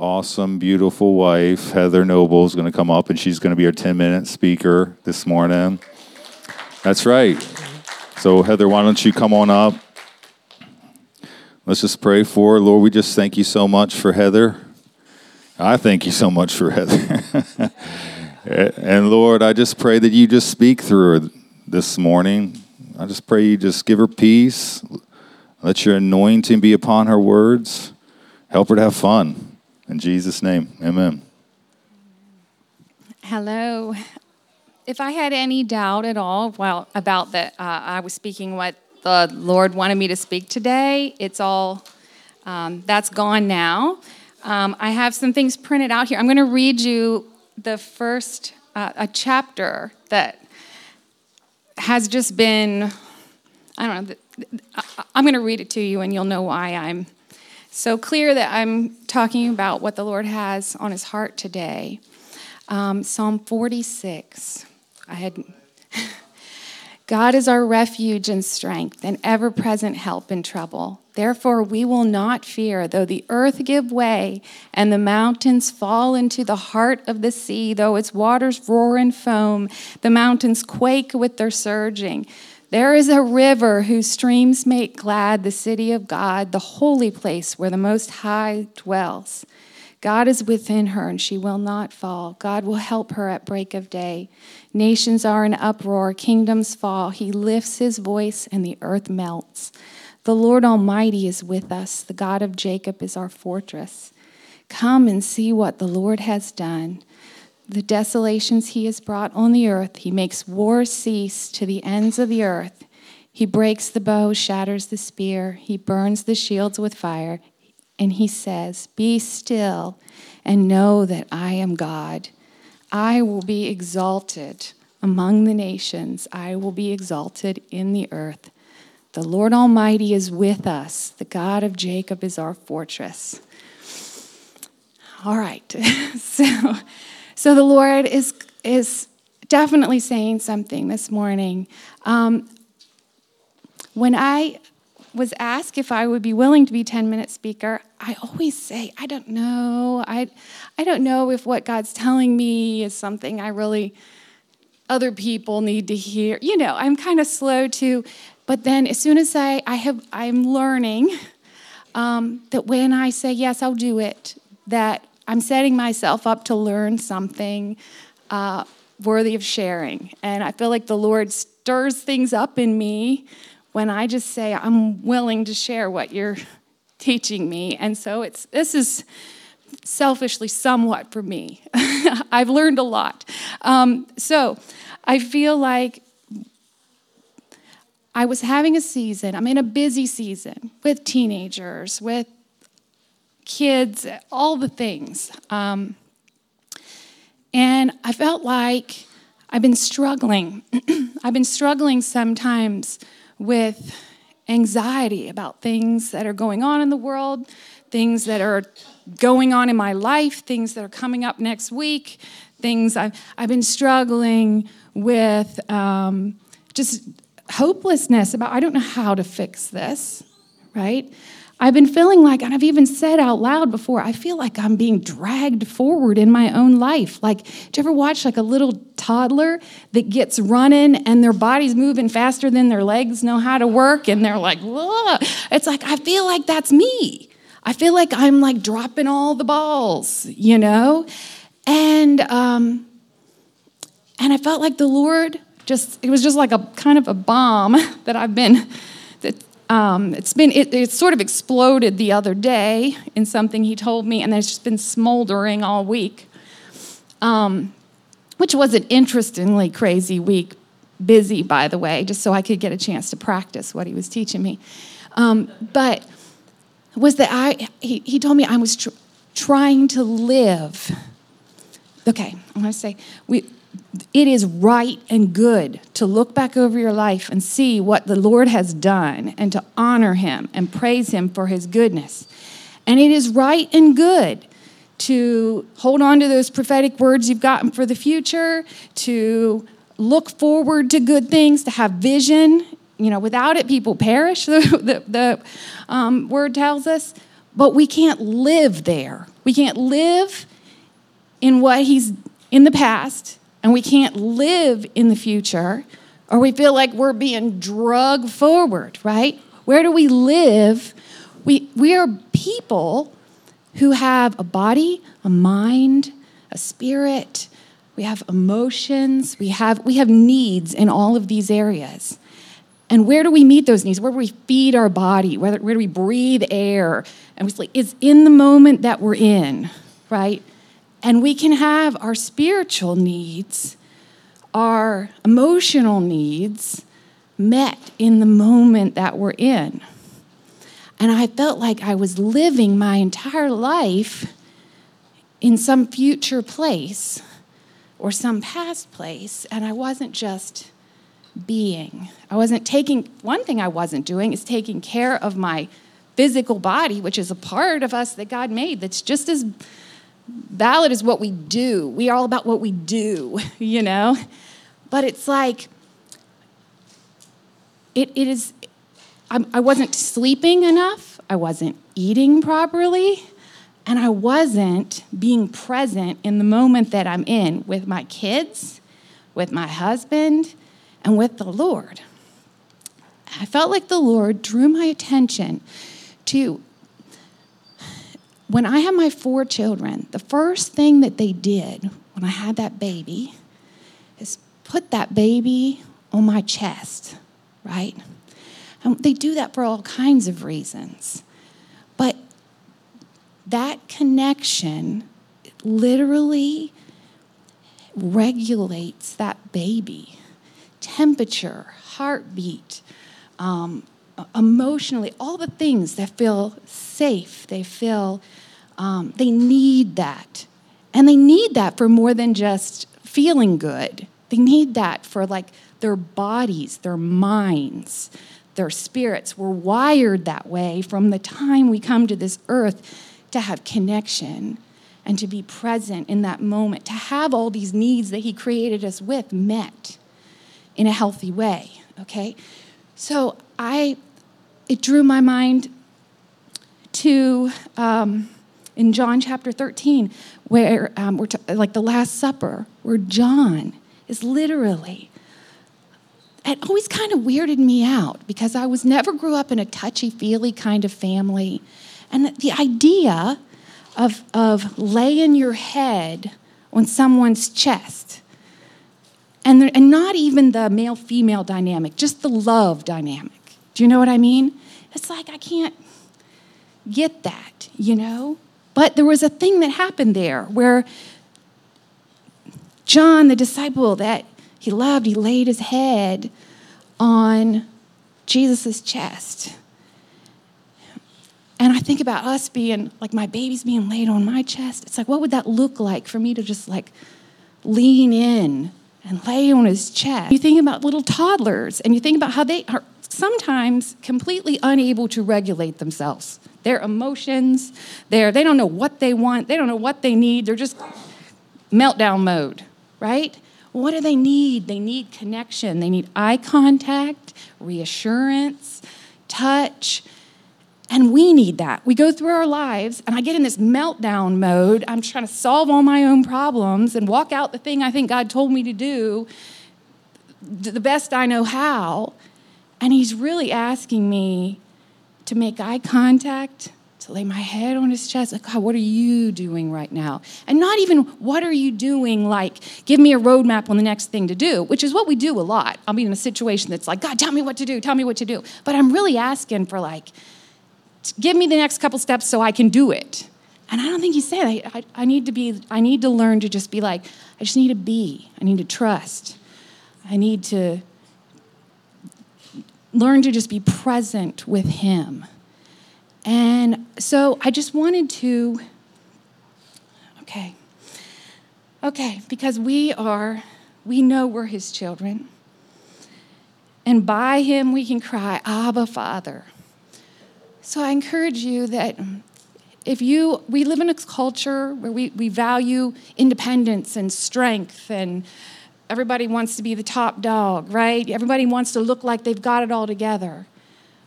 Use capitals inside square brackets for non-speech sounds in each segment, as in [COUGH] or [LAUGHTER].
Awesome, beautiful wife, Heather Noble, is going to come up and she's going to be our 10 minute speaker this morning. That's right. So, Heather, why don't you come on up? Let's just pray for her. Lord, we just thank you so much for Heather. I thank you so much for Heather. [LAUGHS] and Lord, I just pray that you just speak through her this morning. I just pray you just give her peace. Let your anointing be upon her words. Help her to have fun. In Jesus' name, amen. Hello. If I had any doubt at all, well, about that uh, I was speaking what the Lord wanted me to speak today, it's all, um, that's gone now. Um, I have some things printed out here. I'm going to read you the first, uh, a chapter that has just been, I don't know, I'm going to read it to you and you'll know why I'm so clear that I'm talking about what the Lord has on his heart today. Um, Psalm 46. I had. [LAUGHS] God is our refuge and strength, and ever present help in trouble. Therefore, we will not fear, though the earth give way and the mountains fall into the heart of the sea, though its waters roar and foam, the mountains quake with their surging. There is a river whose streams make glad the city of God, the holy place where the Most High dwells. God is within her, and she will not fall. God will help her at break of day. Nations are in uproar, kingdoms fall. He lifts his voice, and the earth melts. The Lord Almighty is with us. The God of Jacob is our fortress. Come and see what the Lord has done the desolations he has brought on the earth. He makes war cease to the ends of the earth. He breaks the bow, shatters the spear, he burns the shields with fire. And he says, Be still and know that I am God. I will be exalted among the nations, I will be exalted in the earth. The Lord Almighty is with us, the God of Jacob is our fortress. All right, [LAUGHS] so. So the Lord is, is definitely saying something this morning. Um, when I was asked if I would be willing to be 10 minute speaker, I always say, I don't know. I, I don't know if what God's telling me is something I really, other people need to hear. You know, I'm kind of slow to, but then as soon as I, I have, I'm learning um, that when I say, yes, I'll do it, that I'm setting myself up to learn something uh, worthy of sharing. And I feel like the Lord stirs things up in me when I just say, I'm willing to share what you're [LAUGHS] teaching me. And so it's this is selfishly somewhat for me. [LAUGHS] I've learned a lot. Um, so I feel like I was having a season, I'm in a busy season with teenagers, with kids, all the things. Um, and I felt like I've been struggling. [CLEARS THROAT] I've been struggling sometimes with anxiety about things that are going on in the world, things that are going on in my life, things that are coming up next week, things I've, I've been struggling with um, just hopelessness about, I don't know how to fix this, right? I've been feeling like, and I've even said out loud before, I feel like I'm being dragged forward in my own life. Like, do you ever watch like a little toddler that gets running and their body's moving faster than their legs know how to work? And they're like, Whoa. it's like, I feel like that's me. I feel like I'm like dropping all the balls, you know? And, um, and I felt like the Lord just, it was just like a kind of a bomb [LAUGHS] that I've been um, it's been it, it, sort of exploded the other day in something he told me, and it's just been smoldering all week, um, which was an interestingly crazy week. Busy, by the way, just so I could get a chance to practice what he was teaching me. Um, but was that I? He, he told me I was tr- trying to live. Okay, I'm going to say we it is right and good to look back over your life and see what the Lord has done and to honor him and praise him for his goodness. And it is right and good to hold on to those prophetic words you've gotten for the future, to look forward to good things, to have vision. You know, without it, people perish, [LAUGHS] the, the, the um, word tells us. but we can't live there. We can't live in what He's in the past, and we can't live in the future, or we feel like we're being drugged forward, right? Where do we live? We, we are people who have a body, a mind, a spirit, we have emotions, we have, we have needs in all of these areas. And where do we meet those needs? Where do we feed our body? Where, where do we breathe air? And we sleep? It's in the moment that we're in, right? And we can have our spiritual needs, our emotional needs met in the moment that we're in. And I felt like I was living my entire life in some future place or some past place, and I wasn't just being. I wasn't taking, one thing I wasn't doing is taking care of my physical body, which is a part of us that God made that's just as valid is what we do. We are all about what we do, [LAUGHS] you know? But it's like, it, it is, I'm, I wasn't sleeping enough, I wasn't eating properly, and I wasn't being present in the moment that I'm in with my kids, with my husband, and with the Lord. I felt like the Lord drew my attention to when I had my four children, the first thing that they did when I had that baby is put that baby on my chest, right? And they do that for all kinds of reasons. But that connection literally regulates that baby temperature, heartbeat, um, emotionally, all the things that feel safe. They feel um, they need that. And they need that for more than just feeling good. They need that for like their bodies, their minds, their spirits. We're wired that way from the time we come to this earth to have connection and to be present in that moment, to have all these needs that He created us with met in a healthy way, okay? So I, it drew my mind to, um, in John chapter 13, where um, we're t- like the Last Supper, where John is literally it always kind of weirded me out because I was never grew up in a touchy feely kind of family. And the idea of, of laying your head on someone's chest, and, there, and not even the male female dynamic, just the love dynamic. Do you know what I mean? It's like I can't get that, you know? But there was a thing that happened there where John, the disciple that he loved, he laid his head on Jesus' chest. And I think about us being like my baby's being laid on my chest. It's like, what would that look like for me to just like lean in and lay on his chest? You think about little toddlers and you think about how they are sometimes completely unable to regulate themselves. Their emotions, they're, they don't know what they want, they don't know what they need, they're just meltdown mode, right? What do they need? They need connection, they need eye contact, reassurance, touch and we need that. We go through our lives, and I get in this meltdown mode. I'm trying to solve all my own problems and walk out the thing I think God told me to do the best I know how. And He's really asking me to make eye contact, to lay my head on His chest. Like, God, what are you doing right now? And not even what are you doing, like, give me a roadmap on the next thing to do, which is what we do a lot. I'll be in a situation that's like, God, tell me what to do, tell me what to do. But I'm really asking for, like, give me the next couple steps so I can do it. And I don't think he's saying I, I, I, need to be, I need to learn to just be like, I just need to be. I need to trust. I need to learn to just be present with him. And so I just wanted to, okay, okay, because we are, we know we're his children. And by him we can cry, Abba, Father. So I encourage you that if you, we live in a culture where we, we value independence and strength, and everybody wants to be the top dog, right? Everybody wants to look like they've got it all together.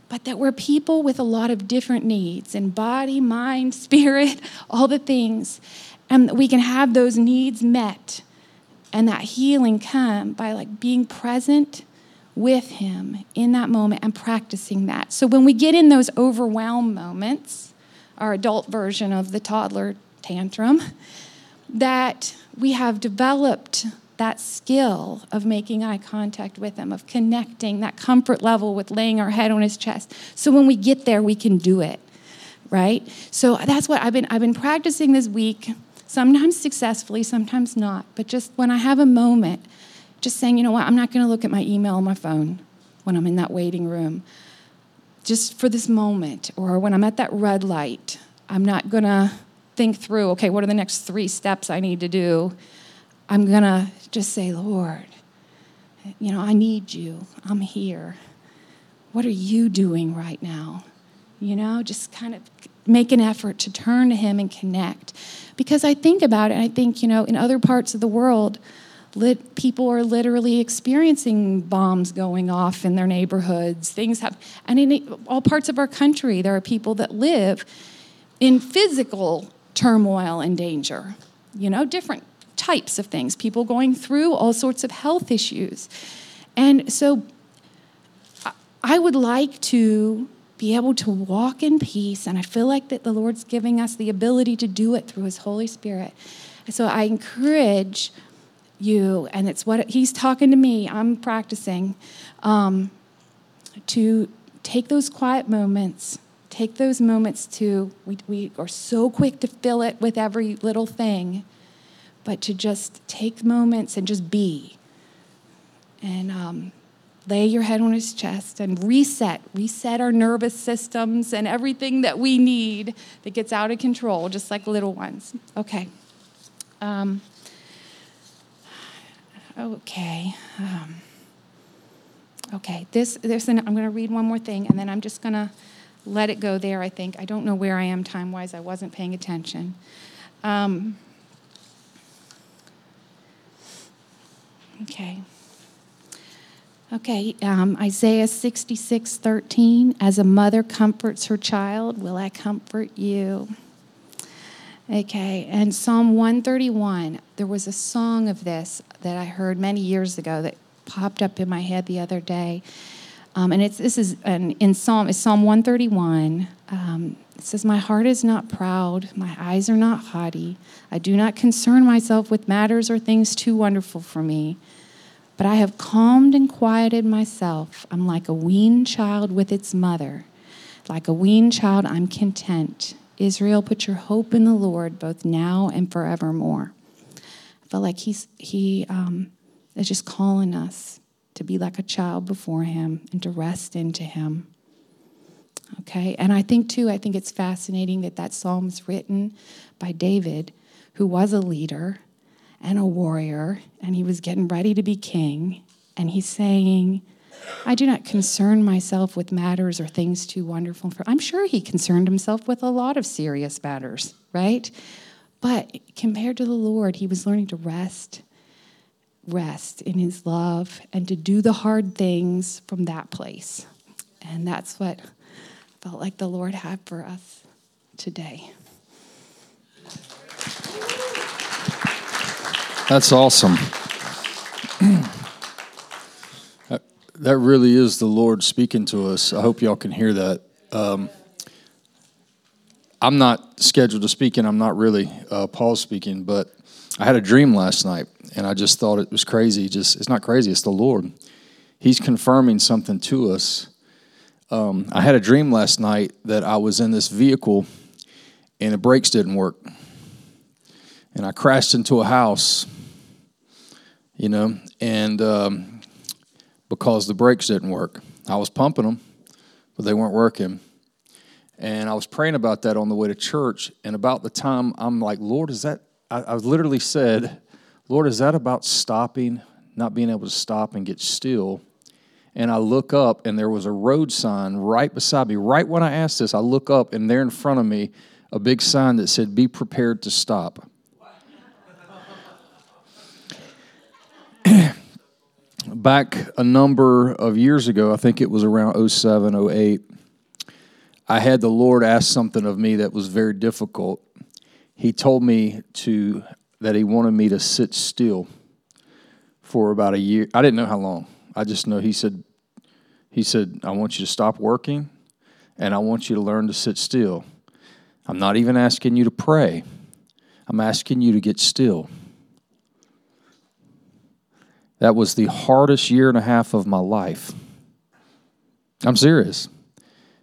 but that we're people with a lot of different needs in body, mind, [LAUGHS] spirit, all the things. And that we can have those needs met and that healing come by like being present with him in that moment and practicing that. So when we get in those overwhelmed moments, our adult version of the toddler tantrum, that we have developed that skill of making eye contact with him, of connecting, that comfort level with laying our head on his chest. So when we get there, we can do it, right? So that's what I've been, I've been practicing this week, sometimes successfully, sometimes not. But just when I have a moment, just saying, you know what, I'm not going to look at my email on my phone when I'm in that waiting room. Just for this moment, or when I'm at that red light, I'm not going to think through, okay, what are the next three steps I need to do? I'm going to just say, Lord, you know, I need you. I'm here. What are you doing right now? You know, just kind of make an effort to turn to Him and connect. Because I think about it, I think, you know, in other parts of the world, lit, people are literally experiencing bombs going off in their neighborhoods. Things have, and in all parts of our country, there are people that live in physical turmoil and danger. You know, different types of things, people going through all sorts of health issues. And so I would like to be able to walk in peace, and I feel like that the Lord's giving us the ability to do it through His Holy Spirit. so I encourage you, and it's what He's talking to me, I'm practicing, um, to take those quiet moments take those moments to we, we are so quick to fill it with every little thing but to just take moments and just be. And um, lay your head on his chest and reset, reset our nervous systems and everything that we need that gets out of control, just like little ones. Okay. Um, okay. Um, okay. This, this, I'm going to read one more thing, and then I'm just going to let it go there. I think I don't know where I am time wise. I wasn't paying attention. Um, Okay. Okay, um, Isaiah 66, 13. As a mother comforts her child, will I comfort you? Okay, and Psalm 131. There was a song of this that I heard many years ago that popped up in my head the other day. Um, and it's this is an, in Psalm it's Psalm 131. Um, it says, "My heart is not proud, my eyes are not haughty. I do not concern myself with matters or things too wonderful for me." But I have calmed and quieted myself. I'm like a weaned child with its mother. Like a weaned child, I'm content. Israel, put your hope in the Lord both now and forevermore. I felt like he's, he um, is just calling us to be like a child before him and to rest into him. Okay, and I think too, I think it's fascinating that that psalm is written by David, who was a leader and a warrior, and he was getting ready to be king. And he's saying, I do not concern myself with matters or things too wonderful for. I'm sure he concerned himself with a lot of serious matters, right? But compared to the Lord, he was learning to rest, rest in his love, and to do the hard things from that place. And that's what felt like the Lord had for us today. That's awesome. [CLEARS THROAT] that really is the Lord speaking to us. I hope y'all can hear that. Um, I'm not scheduled to speak, and I'm not really uh, Paul speaking, but I had a dream last night, and I just thought it was crazy. Just it's not crazy; it's the Lord. He's confirming something to us. Um, I had a dream last night that I was in this vehicle, and the brakes didn't work, and I crashed into a house you know, and um, because the brakes didn't work. I was pumping them, but they weren't working. And I was praying about that on the way to church. And about the time I'm like, Lord, is that, I, I literally said, Lord, is that about stopping, not being able to stop and get still? And I look up, and there was a road sign right beside me. Right when I asked this, I look up, and there in front of me, a big sign that said, Be prepared to stop. [CLEARS THROAT] back a number of years ago, I think it was around 07, 08, I had the Lord ask something of me that was very difficult. He told me to that he wanted me to sit still for about a year. I didn't know how long. I just know he said he said I want you to stop working and I want you to learn to sit still. I'm not even asking you to pray. I'm asking you to get still. That was the hardest year and a half of my life. I'm serious.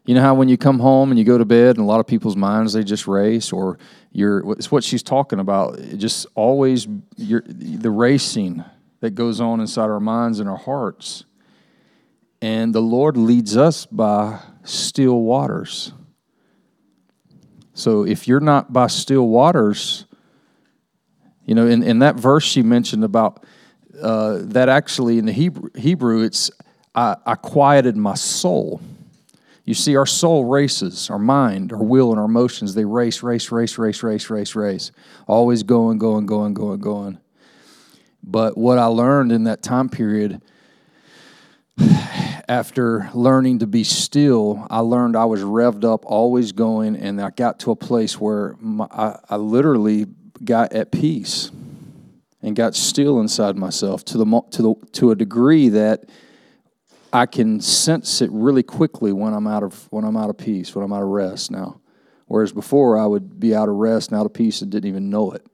You know how when you come home and you go to bed and a lot of people's minds they just race or you're it's what she's talking about. It just always the racing that goes on inside our minds and our hearts. And the Lord leads us by still waters. So if you're not by still waters, you know, in, in that verse she mentioned about uh, that actually in the Hebrew, Hebrew it's I, I quieted my soul. You see, our soul races, our mind, our will, and our emotions, they race, race, race, race, race, race, race. Always going, going, going, going, going. But what I learned in that time period, [SIGHS] after learning to be still, I learned I was revved up, always going, and I got to a place where my, I, I literally got at peace and got still inside myself to the to the to a degree that I can sense it really quickly when I'm out of when I'm out of peace, when I'm out of rest now. Whereas before I would be out of rest and out of peace and didn't even know it.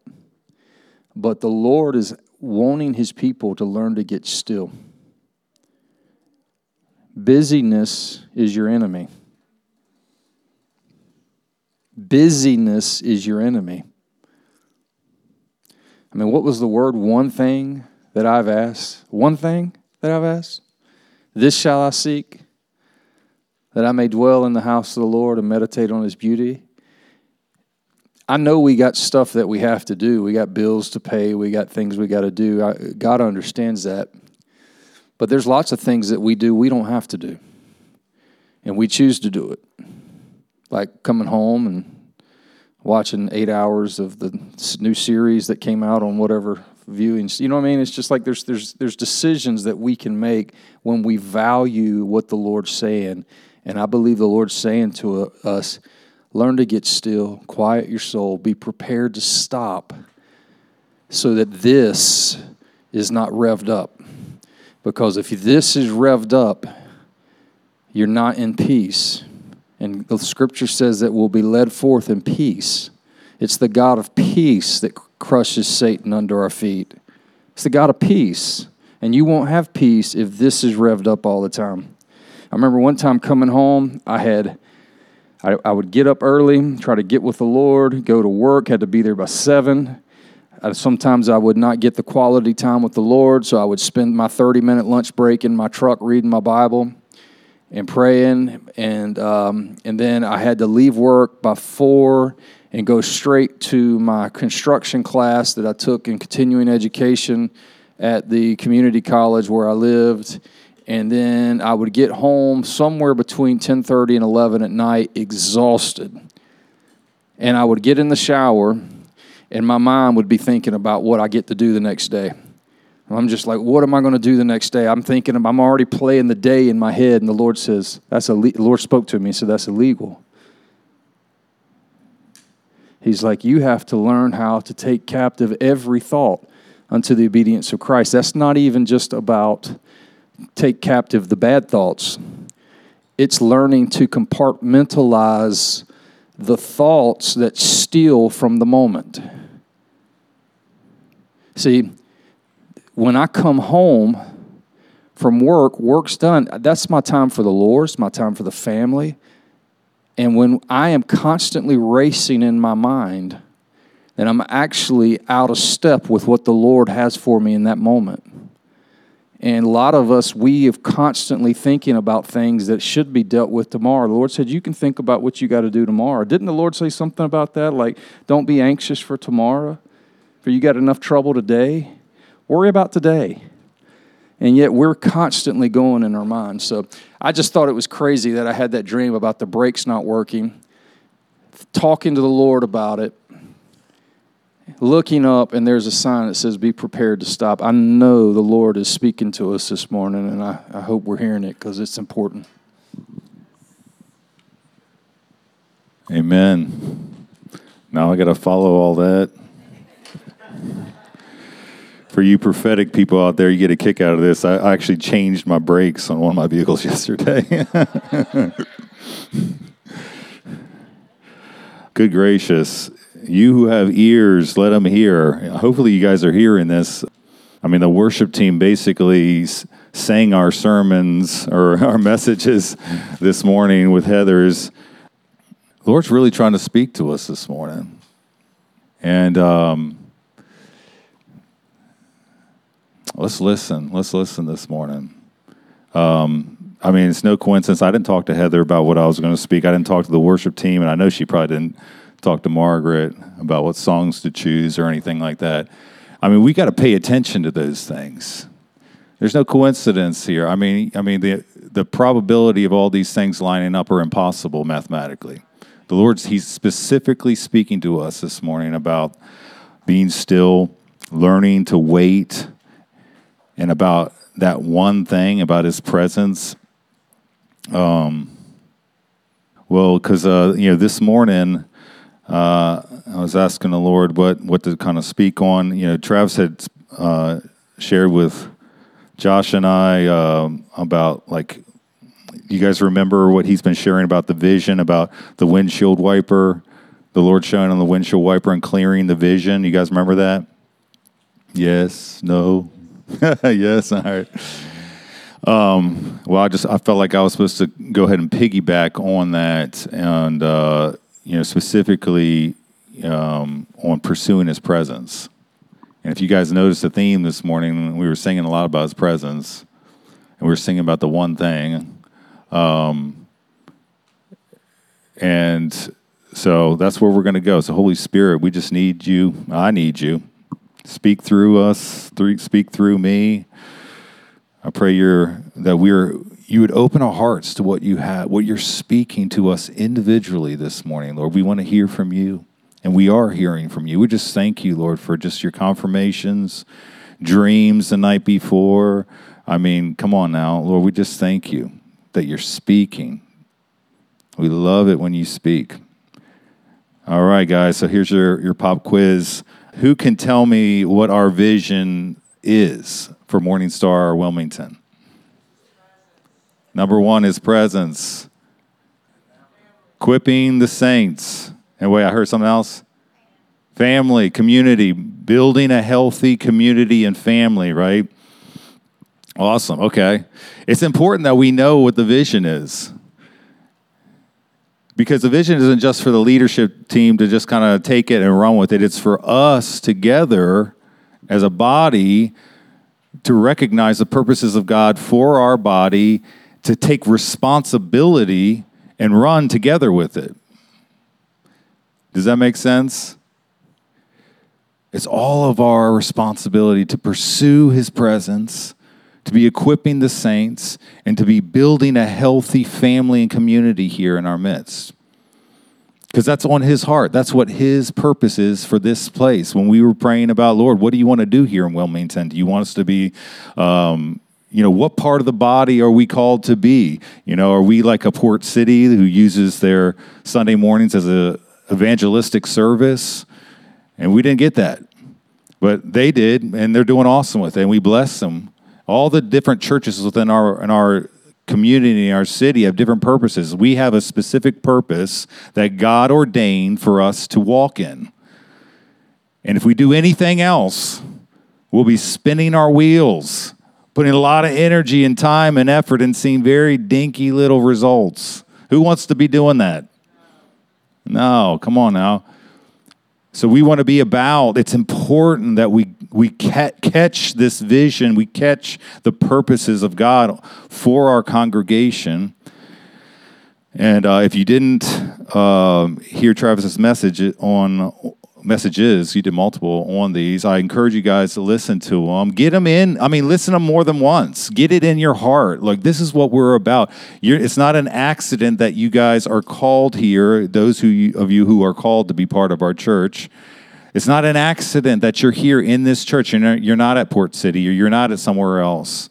But the Lord is wanting his people to learn to get still. Busyness is your enemy. Busyness is your enemy. I mean, what was the word one thing that I've asked? One thing that I've asked? This shall I seek, that I may dwell in the house of the Lord and meditate on his beauty. I know we got stuff that we have to do. We got bills to pay. We got things we got to do. I, God understands that. But there's lots of things that we do we don't have to do. And we choose to do it. Like coming home and watching eight hours of the new series that came out on whatever viewings. You know what I mean? It's just like there's there's there's decisions that we can make when we value what the Lord's saying, and I believe the Lord's saying to uh, us, learn to get still, quiet your soul, be prepared to stop, so that this is not revved up. Because if this is revved up, you're not in peace. And the scripture says that we'll be led forth in peace. It's the God of peace that crushes Satan under our feet. It's the God of peace. And you won't have peace if this is revved up all the time. I remember one time coming home, I had I, would get up early, try to get with the Lord, go to work, had to be there by seven. Sometimes I would not get the quality time with the Lord, so I would spend my 30 minute lunch break in my truck reading my Bible and praying, and um, and then I had to leave work by four and go straight to my construction class that I took in continuing education at the community college where I lived, and then I would get home somewhere between 10:30 and 11 at night, exhausted, and I would get in the shower, and my mind would be thinking about what I get to do the next day. I'm just like, what am I going to do the next day? I'm thinking, I'm already playing the day in my head, and the Lord says, that's a. The Lord spoke to me, so that's illegal. He's like, you have to learn how to take captive every thought unto the obedience of Christ. That's not even just about take captive the bad thoughts. It's learning to compartmentalize the thoughts that steal from the moment. See, when I come home from work, work's done. That's my time for the Lord, it's my time for the family. And when I am constantly racing in my mind, then I'm actually out of step with what the Lord has for me in that moment. And a lot of us, we have constantly thinking about things that should be dealt with tomorrow. The Lord said, You can think about what you got to do tomorrow. Didn't the Lord say something about that? Like, don't be anxious for tomorrow, for you got enough trouble today. Worry about today. And yet we're constantly going in our minds. So I just thought it was crazy that I had that dream about the brakes not working, talking to the Lord about it, looking up, and there's a sign that says, Be prepared to stop. I know the Lord is speaking to us this morning, and I, I hope we're hearing it because it's important. Amen. Now I got to follow all that. For you prophetic people out there, you get a kick out of this. I, I actually changed my brakes on one of my vehicles [LAUGHS] yesterday. Good gracious. You who have ears, let them hear. Hopefully, you guys are hearing this. I mean, the worship team basically sang our sermons or [LAUGHS] our messages this morning with Heather's. The Lord's really trying to speak to us this morning. And um, let's listen. Let's listen this morning. Um, I mean, it's no coincidence. I didn't talk to Heather about what I was going to speak. I didn't talk to the worship team, and I know she probably didn't talk to Margaret about what songs to choose or anything like that. I mean, we got to pay attention to those things. There's no coincidence here. I mean, I mean the the probability of all these things lining up are impossible mathematically. The Lord's He's specifically speaking to us this morning about being still, learning to wait, and about that one thing about His presence. Um, well, because uh, you know, this morning uh, I was asking the Lord what what to kind of speak on. You know, Travis had uh, shared with Josh and I um, about like you guys remember what he's been sharing about the vision about the windshield wiper, the Lord showing on the windshield wiper and clearing the vision. You guys remember that? Yes, no, [LAUGHS] yes, all right. Um, well, I just I felt like I was supposed to go ahead and piggyback on that, and uh, you know specifically um, on pursuing His presence. And if you guys noticed the theme this morning, we were singing a lot about His presence, and we were singing about the one thing. Um, and so that's where we're going to go. So, Holy Spirit, we just need you. I need you. Speak through us. Through, speak through me. I pray you're, that we're you would open our hearts to what you have, what you're speaking to us individually this morning, Lord. We want to hear from you, and we are hearing from you. We just thank you, Lord, for just your confirmations, dreams the night before. I mean, come on now, Lord. We just thank you that you're speaking. We love it when you speak. All right, guys. So here's your, your pop quiz. Who can tell me what our vision is for Morning Star Wilmington? Number one is presence. Equipping the saints. And wait, I heard something else. Family, community, building a healthy community and family, right? Awesome. Okay. It's important that we know what the vision is. Because the vision isn't just for the leadership team to just kind of take it and run with it, it's for us together as a body to recognize the purposes of God for our body, to take responsibility and run together with it. Does that make sense? It's all of our responsibility to pursue His presence to be equipping the saints, and to be building a healthy family and community here in our midst. Because that's on his heart. That's what his purpose is for this place. When we were praying about, Lord, what do you want to do here in Wilmington? Do you want us to be, um, you know, what part of the body are we called to be? You know, are we like a port city who uses their Sunday mornings as a evangelistic service? And we didn't get that. But they did, and they're doing awesome with it, and we bless them all the different churches within our in our community, in our city have different purposes. We have a specific purpose that God ordained for us to walk in. And if we do anything else, we'll be spinning our wheels, putting a lot of energy and time and effort and seeing very dinky little results. Who wants to be doing that? No, come on now. So we want to be about, it's important that we, we catch this vision, we catch the purposes of God for our congregation. And uh, if you didn't uh, hear Travis's message on messages. You did multiple on these. I encourage you guys to listen to them. Get them in. I mean, listen to them more than once. Get it in your heart. Like this is what we're about. You're, it's not an accident that you guys are called here. Those who of you who are called to be part of our church. It's not an accident that you're here in this church. You're not, you're not at Port City or you're not at somewhere else.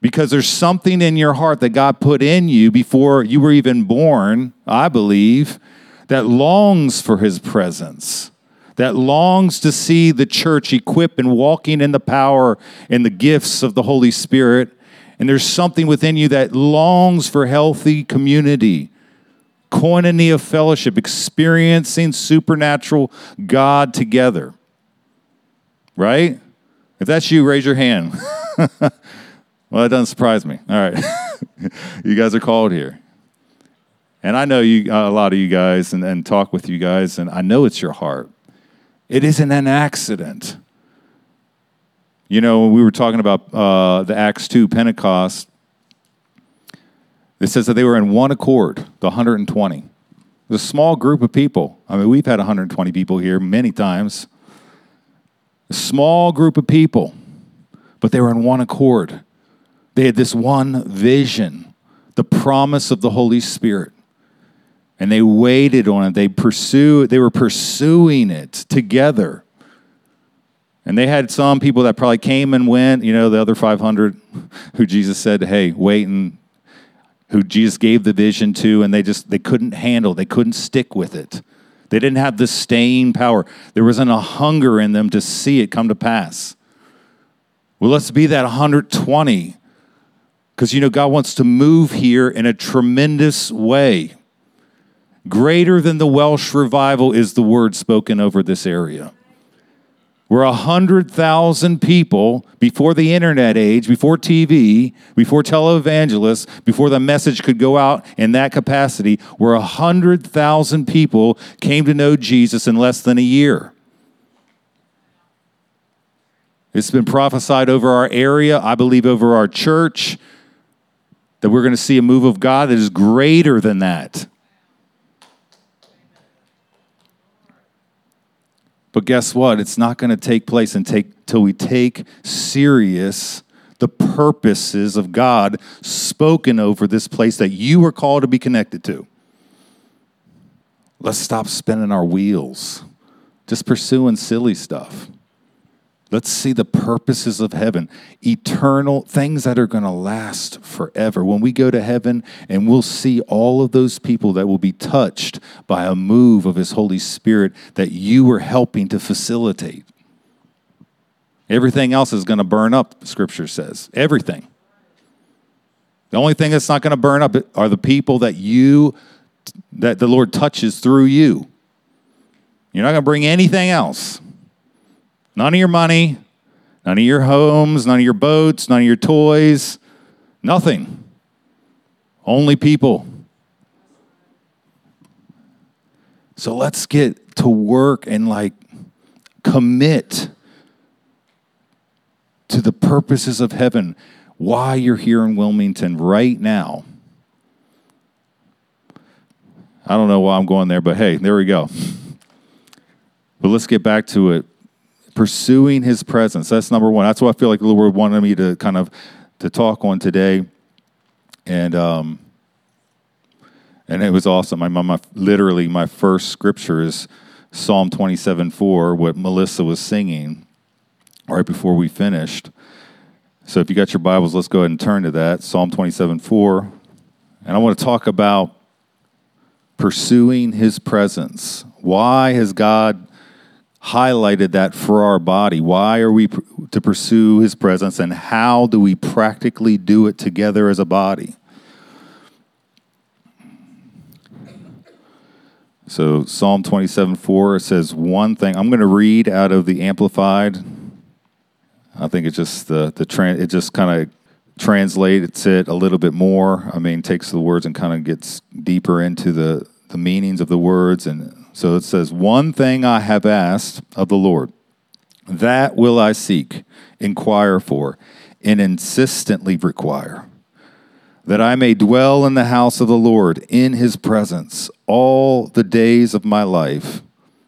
because there's something in your heart that God put in you before you were even born, I believe, that longs for his presence, that longs to see the church equipped and walking in the power and the gifts of the Holy Spirit. And there's something within you that longs for healthy community, koinonia of fellowship, experiencing supernatural God together. Right? If that's you, raise your hand. [LAUGHS] Well, that doesn't surprise me. All right. [LAUGHS] you guys are called here. And I know you, a lot of you guys, and, and talk with you guys, and I know it's your heart. It isn't an accident. You know, when we were talking about uh, the Acts 2 Pentecost, it says that they were in one accord, the 120. It was a small group of people. I mean, we've had 120 people here many times. A small group of people, but they were in one accord. They had this one vision, the promise of the Holy Spirit. And they waited on it. They pursue they were pursuing it together. And they had some people that probably came and went, you know, the other 500 who Jesus said, "Hey, wait and who Jesus gave the vision to and they just they couldn't handle, they couldn't stick with it. They didn't have the staying power. There wasn't a hunger in them to see it come to pass. Well, let's be that 120 because, you know, God wants to move here in a tremendous way. Greater than the Welsh revival is the word spoken over this area. We're 100,000 people before the internet age, before TV, before televangelists, before the message could go out in that capacity, where 100,000 people came to know Jesus in less than a year. It's been prophesied over our area, I believe over our church that we're going to see a move of God that is greater than that. Guess what? It's not going to take place until we take serious the purposes of God spoken over this place that you are called to be connected to. Let's stop spinning our wheels, just pursuing silly stuff. Let's see the purposes of heaven, eternal things that are going to last forever. When we go to heaven and we'll see all of those people that will be touched by a move of His Holy Spirit that you were helping to facilitate. Everything else is going to burn up, Scripture says. Everything. The only thing that's not going to burn up are the people that you, that the Lord touches through you. You're not going to bring anything else. None of your money, none of your homes, none of your boats, none of your toys, nothing. Only people. So let's get to work and like commit to the purposes of heaven. Why you're here in Wilmington right now. I don't know why I'm going there, but hey, there we go. But let's get back to it pursuing his presence. That's number one. That's what I feel like the Lord wanted me to kind of to talk on today. And um, and it was awesome. My mom, literally, my first scripture is Psalm 27 4, what Melissa was singing right before we finished. So if you got your Bibles, let's go ahead and turn to that Psalm 27 4. And I want to talk about pursuing his presence. Why has God highlighted that for our body. Why are we pr- to pursue his presence and how do we practically do it together as a body? So Psalm 27 4 says one thing. I'm going to read out of the Amplified. I think it just the the it just kind of translates it a little bit more. I mean, takes the words and kind of gets deeper into the the meanings of the words and so it says, One thing I have asked of the Lord, that will I seek, inquire for, and insistently require, that I may dwell in the house of the Lord in his presence all the days of my life,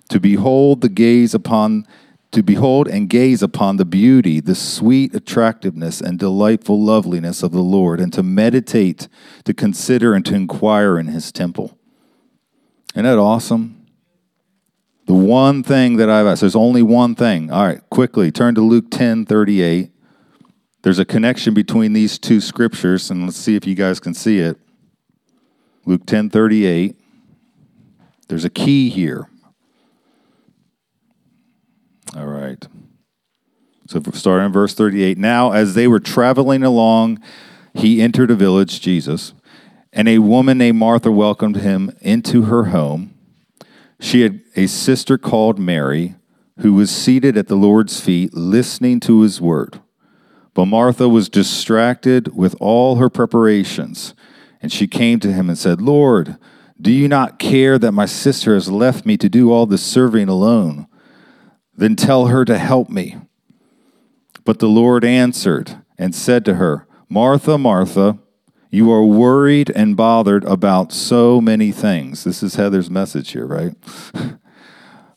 to behold the gaze upon to behold and gaze upon the beauty, the sweet attractiveness and delightful loveliness of the Lord, and to meditate, to consider, and to inquire in his temple. Isn't that awesome? The one thing that I've asked, there's only one thing. All right, quickly, turn to Luke 10 38. there's a connection between these two scriptures, and let's see if you guys can see it. Luke 10 38. There's a key here. All right. So starting in verse 38. Now, as they were traveling along, he entered a village, Jesus, and a woman named Martha welcomed him into her home. She had a sister called Mary, who was seated at the Lord's feet, listening to his word. But Martha was distracted with all her preparations, and she came to him and said, Lord, do you not care that my sister has left me to do all the serving alone? Then tell her to help me. But the Lord answered and said to her, Martha, Martha, you are worried and bothered about so many things. This is Heather's message here, right? [LAUGHS]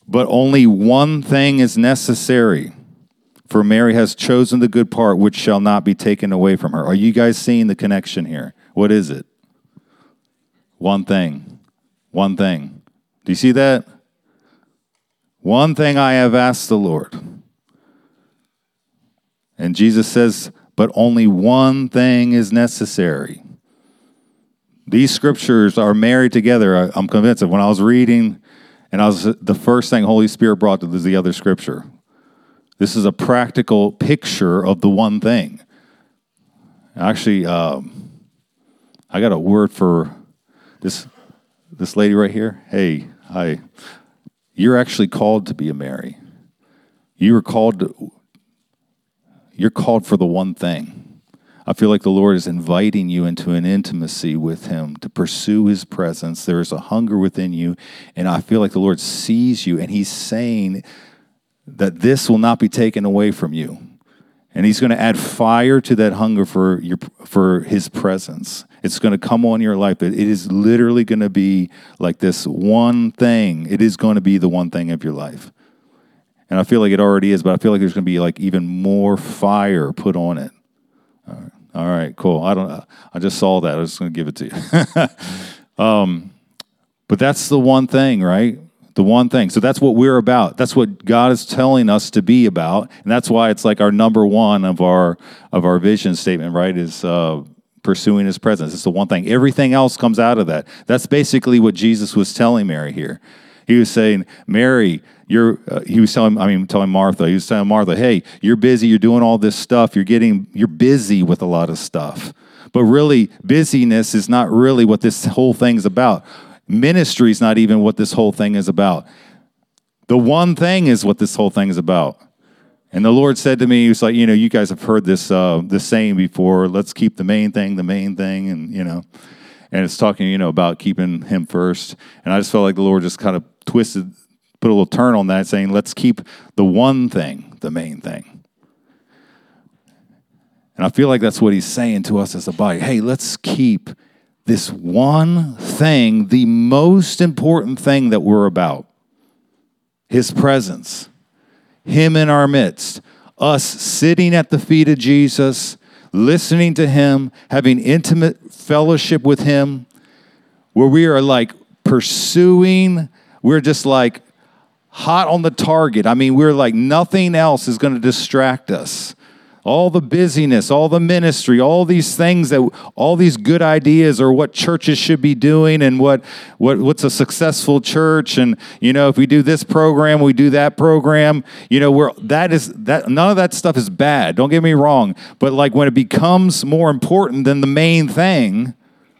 but only one thing is necessary. For Mary has chosen the good part which shall not be taken away from her. Are you guys seeing the connection here? What is it? One thing. One thing. Do you see that? One thing I have asked the Lord. And Jesus says, but only one thing is necessary. These scriptures are married together. I'm convinced of when I was reading, and I was the first thing Holy Spirit brought to was the other scripture. This is a practical picture of the one thing. Actually, um, I got a word for this this lady right here. Hey, hi. You're actually called to be a Mary. You are called to, you're called for the one thing. I feel like the Lord is inviting you into an intimacy with Him to pursue His presence. There is a hunger within you, and I feel like the Lord sees you, and He's saying that this will not be taken away from you. And He's going to add fire to that hunger for, your, for His presence. It's going to come on your life. It is literally going to be like this one thing. It is going to be the one thing of your life and I feel like it already is, but I feel like there's going to be like even more fire put on it. All right, All right cool. I don't. I just saw that. I was going to give it to you. [LAUGHS] um, but that's the one thing, right? The one thing. So that's what we're about. That's what God is telling us to be about, and that's why it's like our number one of our of our vision statement, right? Is uh, pursuing His presence. It's the one thing. Everything else comes out of that. That's basically what Jesus was telling Mary here. He was saying, Mary, you're, uh, he was telling, I mean, telling Martha, he was telling Martha, hey, you're busy, you're doing all this stuff, you're getting, you're busy with a lot of stuff. But really, busyness is not really what this whole thing's about. Ministry is not even what this whole thing is about. The one thing is what this whole thing is about. And the Lord said to me, He was like, you know, you guys have heard this uh, this saying before. Let's keep the main thing the main thing, and you know, and it's talking, you know, about keeping Him first. And I just felt like the Lord just kind of twisted put a little turn on that, saying, let's keep the one thing the main thing. And I feel like that's what he's saying to us as a body. Hey, let's keep this one thing the most important thing that we're about his presence, him in our midst, us sitting at the feet of Jesus, listening to him, having intimate fellowship with him, where we are like pursuing, we're just like hot on the target. I mean, we're like nothing else is going to distract us. All the busyness, all the ministry, all these things that all these good ideas or what churches should be doing and what, what what's a successful church and you know if we do this program, we do that program, you know, we're that is that none of that stuff is bad. Don't get me wrong, but like when it becomes more important than the main thing,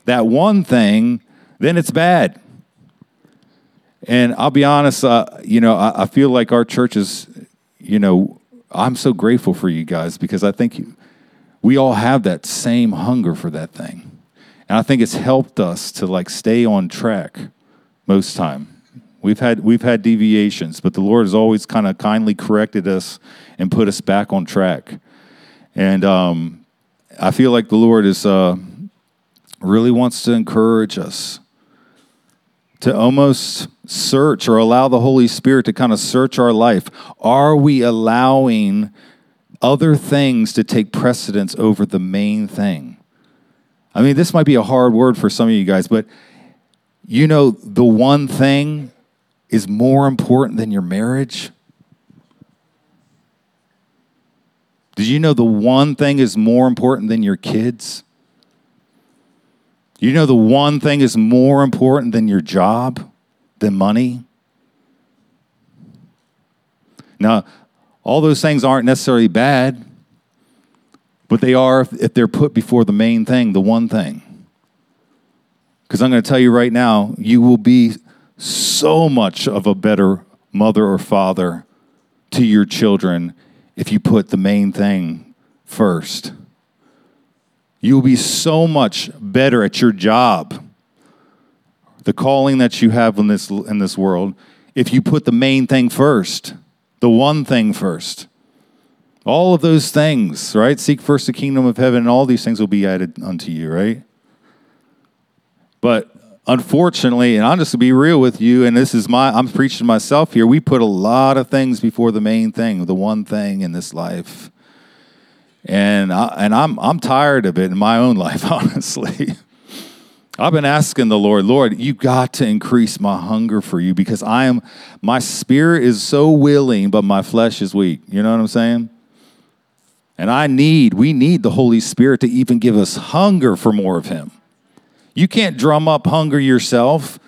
that one thing, then it's bad. And I'll be honest, uh, you know, I, I, feel like our church is, you know, I'm so grateful for you guys because I think you, we all have that same hunger for that thing. And I think it's helped us to like stay on track most time. We've had we've had deviations, but the Lord has always kind of kindly corrected us and put us back on track. And um, I feel like the Lord is uh, really wants to encourage us to almost search or allow the Holy Spirit to kind of search our life. Are we allowing other things to take precedence over the main thing? I mean, this might be a hard word for some of you guys, but you know, the one thing is more important than your marriage. Did you know the one thing is more important than your kids? You know the one thing is more important than your job, than money? Now, all those things aren't necessarily bad, but they are if they're put before the main thing, the one thing. Because I'm going to tell you right now, you will be so much of a better mother or father to your children if you put the main thing first. You will be so much better at your job, the calling that you have in this, in this world, if you put the main thing first, the one thing first. All of those things, right? Seek first the kingdom of heaven, and all these things will be added unto you, right? But unfortunately, and I'm just to be real with you, and this is my I'm preaching myself here, we put a lot of things before the main thing, the one thing in this life. And I, and I'm I'm tired of it in my own life, [LAUGHS] honestly. I've been asking the Lord, Lord, you got to increase my hunger for you because I am my spirit is so willing, but my flesh is weak. You know what I'm saying? And I need, we need the Holy Spirit to even give us hunger for more of Him. You can't drum up hunger yourself.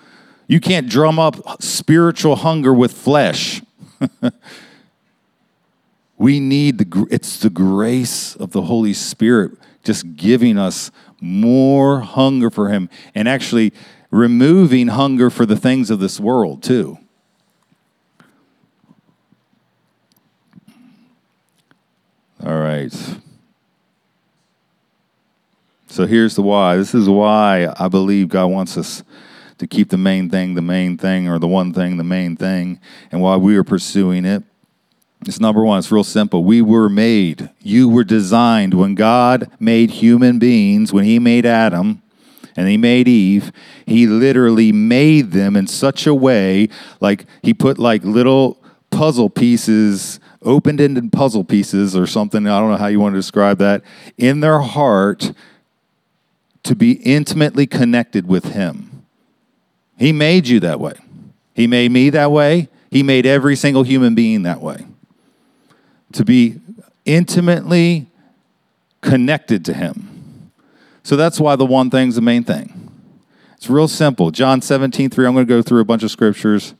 You can't drum up spiritual hunger with flesh. [LAUGHS] we need the it's the grace of the Holy Spirit just giving us more hunger for him and actually removing hunger for the things of this world too. All right. So here's the why. This is why I believe God wants us to keep the main thing the main thing, or the one thing the main thing, and why we are pursuing it. It's number one, it's real simple. We were made, you were designed when God made human beings, when He made Adam and He made Eve, He literally made them in such a way, like He put like little puzzle pieces, opened ended puzzle pieces or something, I don't know how you want to describe that, in their heart to be intimately connected with Him. He made you that way. He made me that way. He made every single human being that way. To be intimately connected to Him. So that's why the one thing's the main thing. It's real simple. John 17, 3, I'm going to go through a bunch of scriptures.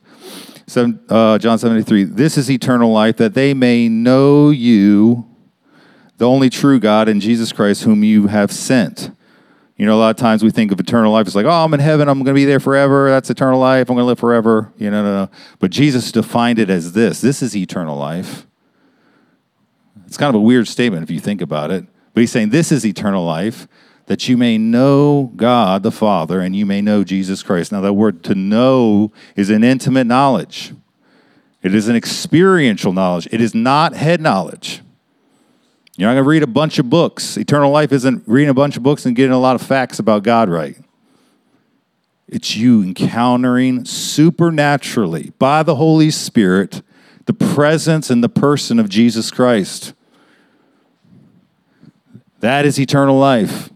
Seven, uh, John 73, this is eternal life, that they may know you, the only true God, and Jesus Christ, whom you have sent. You know, a lot of times we think of eternal life as like, oh, I'm in heaven, I'm going to be there forever. That's eternal life. I'm going to live forever. You know, no, no. But Jesus defined it as this this is eternal life. It's kind of a weird statement if you think about it. But he's saying, this is eternal life, that you may know God the Father and you may know Jesus Christ. Now, that word to know is an intimate knowledge, it is an experiential knowledge, it is not head knowledge. You're not going to read a bunch of books. Eternal life isn't reading a bunch of books and getting a lot of facts about God right. It's you encountering supernaturally by the Holy Spirit the presence and the person of Jesus Christ. That is eternal life.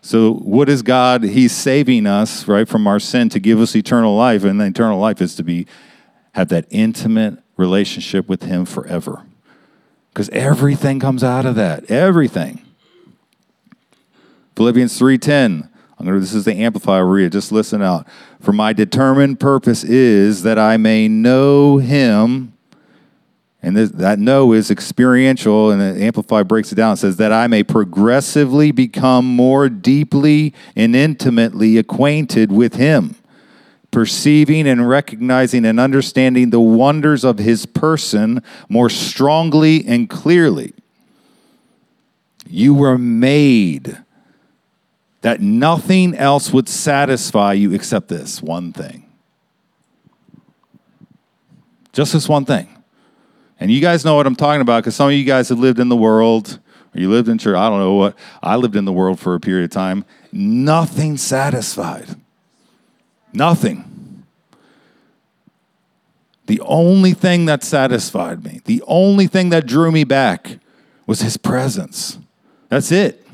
So, what is God? He's saving us, right, from our sin to give us eternal life. And eternal life is to be have that intimate relationship with Him forever because everything comes out of that everything philippians 3.10 I'm gonna, this is the Amplified read just listen out for my determined purpose is that i may know him and this, that know is experiential and the Amplified breaks it down it says that i may progressively become more deeply and intimately acquainted with him perceiving and recognizing and understanding the wonders of his person more strongly and clearly. You were made that nothing else would satisfy you except this one thing. Just this one thing. And you guys know what I'm talking about because some of you guys have lived in the world, or you lived in church, I don't know what. I lived in the world for a period of time. Nothing satisfied. Nothing. The only thing that satisfied me, the only thing that drew me back was his presence. That's it.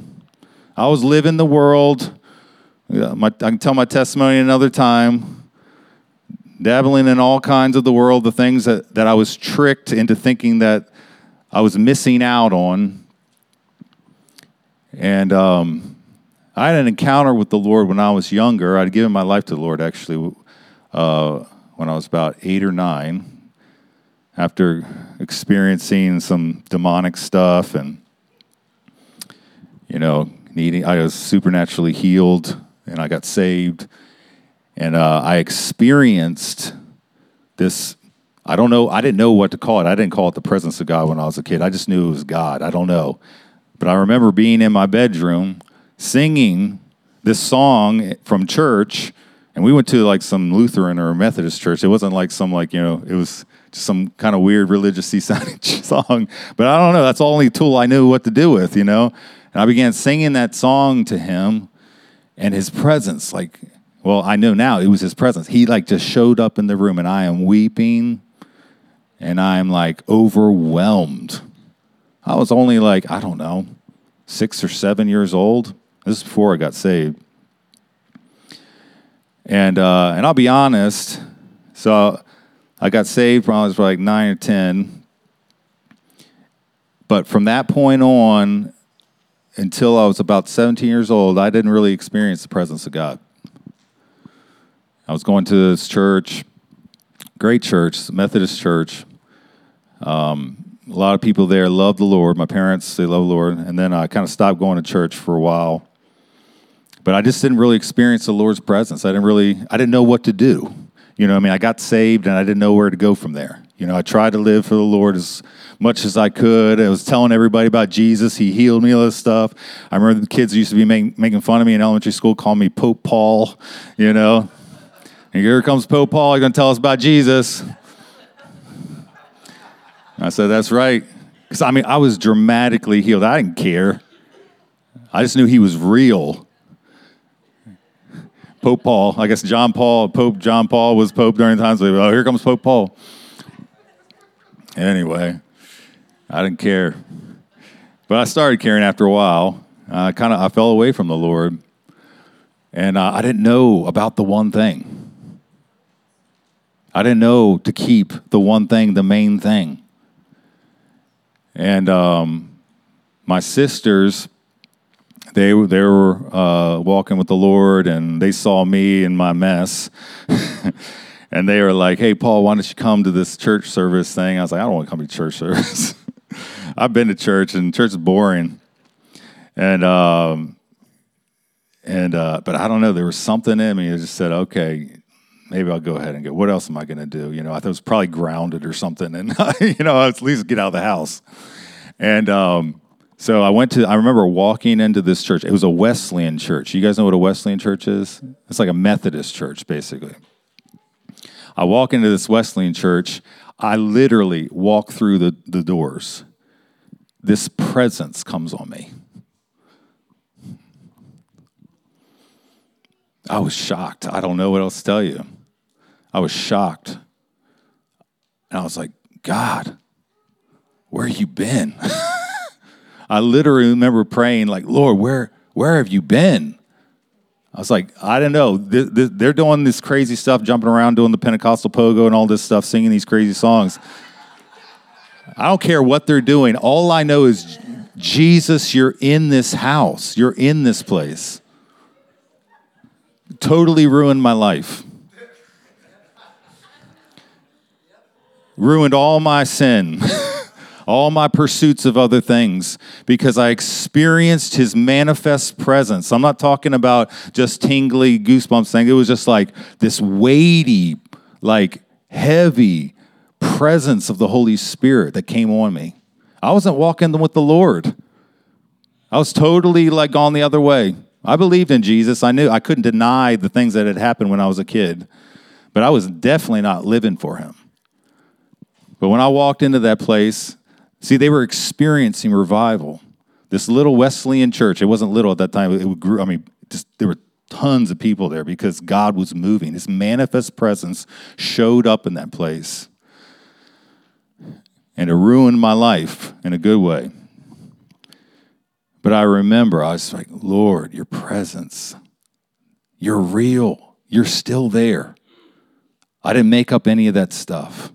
I was living the world. My, I can tell my testimony another time. Dabbling in all kinds of the world, the things that, that I was tricked into thinking that I was missing out on. And um, I had an encounter with the Lord when I was younger. I'd given my life to the Lord actually uh, when I was about eight or nine, after experiencing some demonic stuff and, you know, needing, I was supernaturally healed and I got saved. And uh, I experienced this. I don't know. I didn't know what to call it. I didn't call it the presence of God when I was a kid. I just knew it was God. I don't know. But I remember being in my bedroom singing this song from church. And we went to like some Lutheran or Methodist church. It wasn't like some, like, you know, it was just some kind of weird religious [LAUGHS] sounding song. But I don't know. That's the only tool I knew what to do with, you know? And I began singing that song to him and his presence, like, well, I know now it was his presence. He like just showed up in the room and I am weeping and I'm like overwhelmed. I was only like, I don't know, six or seven years old. This is before I got saved. And uh, and I'll be honest, so I got saved when I was like nine or ten. But from that point on, until I was about 17 years old, I didn't really experience the presence of God. I was going to this church, great church, Methodist church. Um, a lot of people there love the Lord. My parents, they love the Lord. And then I kind of stopped going to church for a while. But I just didn't really experience the Lord's presence. I didn't really, I didn't know what to do. You know, I mean, I got saved and I didn't know where to go from there. You know, I tried to live for the Lord as much as I could. I was telling everybody about Jesus. He healed me, all this stuff. I remember the kids used to be make, making fun of me in elementary school, calling me Pope Paul, you know. And here comes Pope Paul. He's going to tell us about Jesus. I said, That's right. Because, I mean, I was dramatically healed. I didn't care. I just knew he was real. Pope Paul, I guess John Paul, Pope John Paul was Pope during the times. So, oh, here comes Pope Paul. Anyway, I didn't care. But I started caring after a while. I kind of I fell away from the Lord. And uh, I didn't know about the one thing. I didn't know to keep the one thing the main thing. And um, my sisters, they, they were uh, walking with the Lord and they saw me in my mess. [LAUGHS] and they were like, hey, Paul, why don't you come to this church service thing? I was like, I don't want to come to church service. [LAUGHS] I've been to church and church is boring. And, um, and uh, but I don't know, there was something in me that just said, okay, maybe I'll go ahead and go. What else am I going to do? You know, I thought it was probably grounded or something, and [LAUGHS] you know, at least get out of the house. And um, so I went to. I remember walking into this church. It was a Wesleyan church. You guys know what a Wesleyan church is? It's like a Methodist church, basically. I walk into this Wesleyan church. I literally walk through the, the doors. This presence comes on me. I was shocked. I don't know what else to tell you. I was shocked. And I was like, God, where have you been? [LAUGHS] I literally remember praying, like, Lord, where, where have you been? I was like, I don't know. They're doing this crazy stuff, jumping around, doing the Pentecostal pogo and all this stuff, singing these crazy songs. I don't care what they're doing. All I know is, Jesus, you're in this house, you're in this place. Totally ruined my life. Ruined all my sin, [LAUGHS] all my pursuits of other things, because I experienced his manifest presence. I'm not talking about just tingly goosebumps thing. It was just like this weighty, like heavy presence of the Holy Spirit that came on me. I wasn't walking with the Lord. I was totally like gone the other way. I believed in Jesus. I knew I couldn't deny the things that had happened when I was a kid, but I was definitely not living for him. But when I walked into that place, see, they were experiencing revival. This little Wesleyan church, it wasn't little at that time, it grew, I mean, just, there were tons of people there because God was moving. His manifest presence showed up in that place. And it ruined my life in a good way. But I remember, I was like, Lord, your presence, you're real, you're still there. I didn't make up any of that stuff.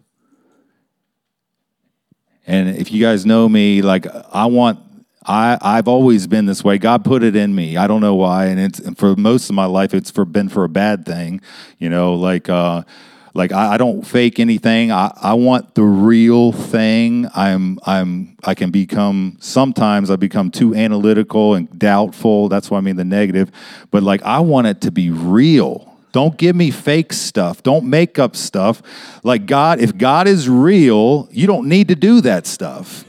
And if you guys know me, like I want I, I've always been this way. God put it in me. I don't know why, and it's and for most of my life, it's for been for a bad thing. You know, like uh, like I, I don't fake anything. I, I want the real thing. I'm I'm I can become sometimes I become too analytical and doubtful. That's why I mean the negative. But like I want it to be real. Don't give me fake stuff. Don't make up stuff. Like God, if God is real, you don't need to do that stuff.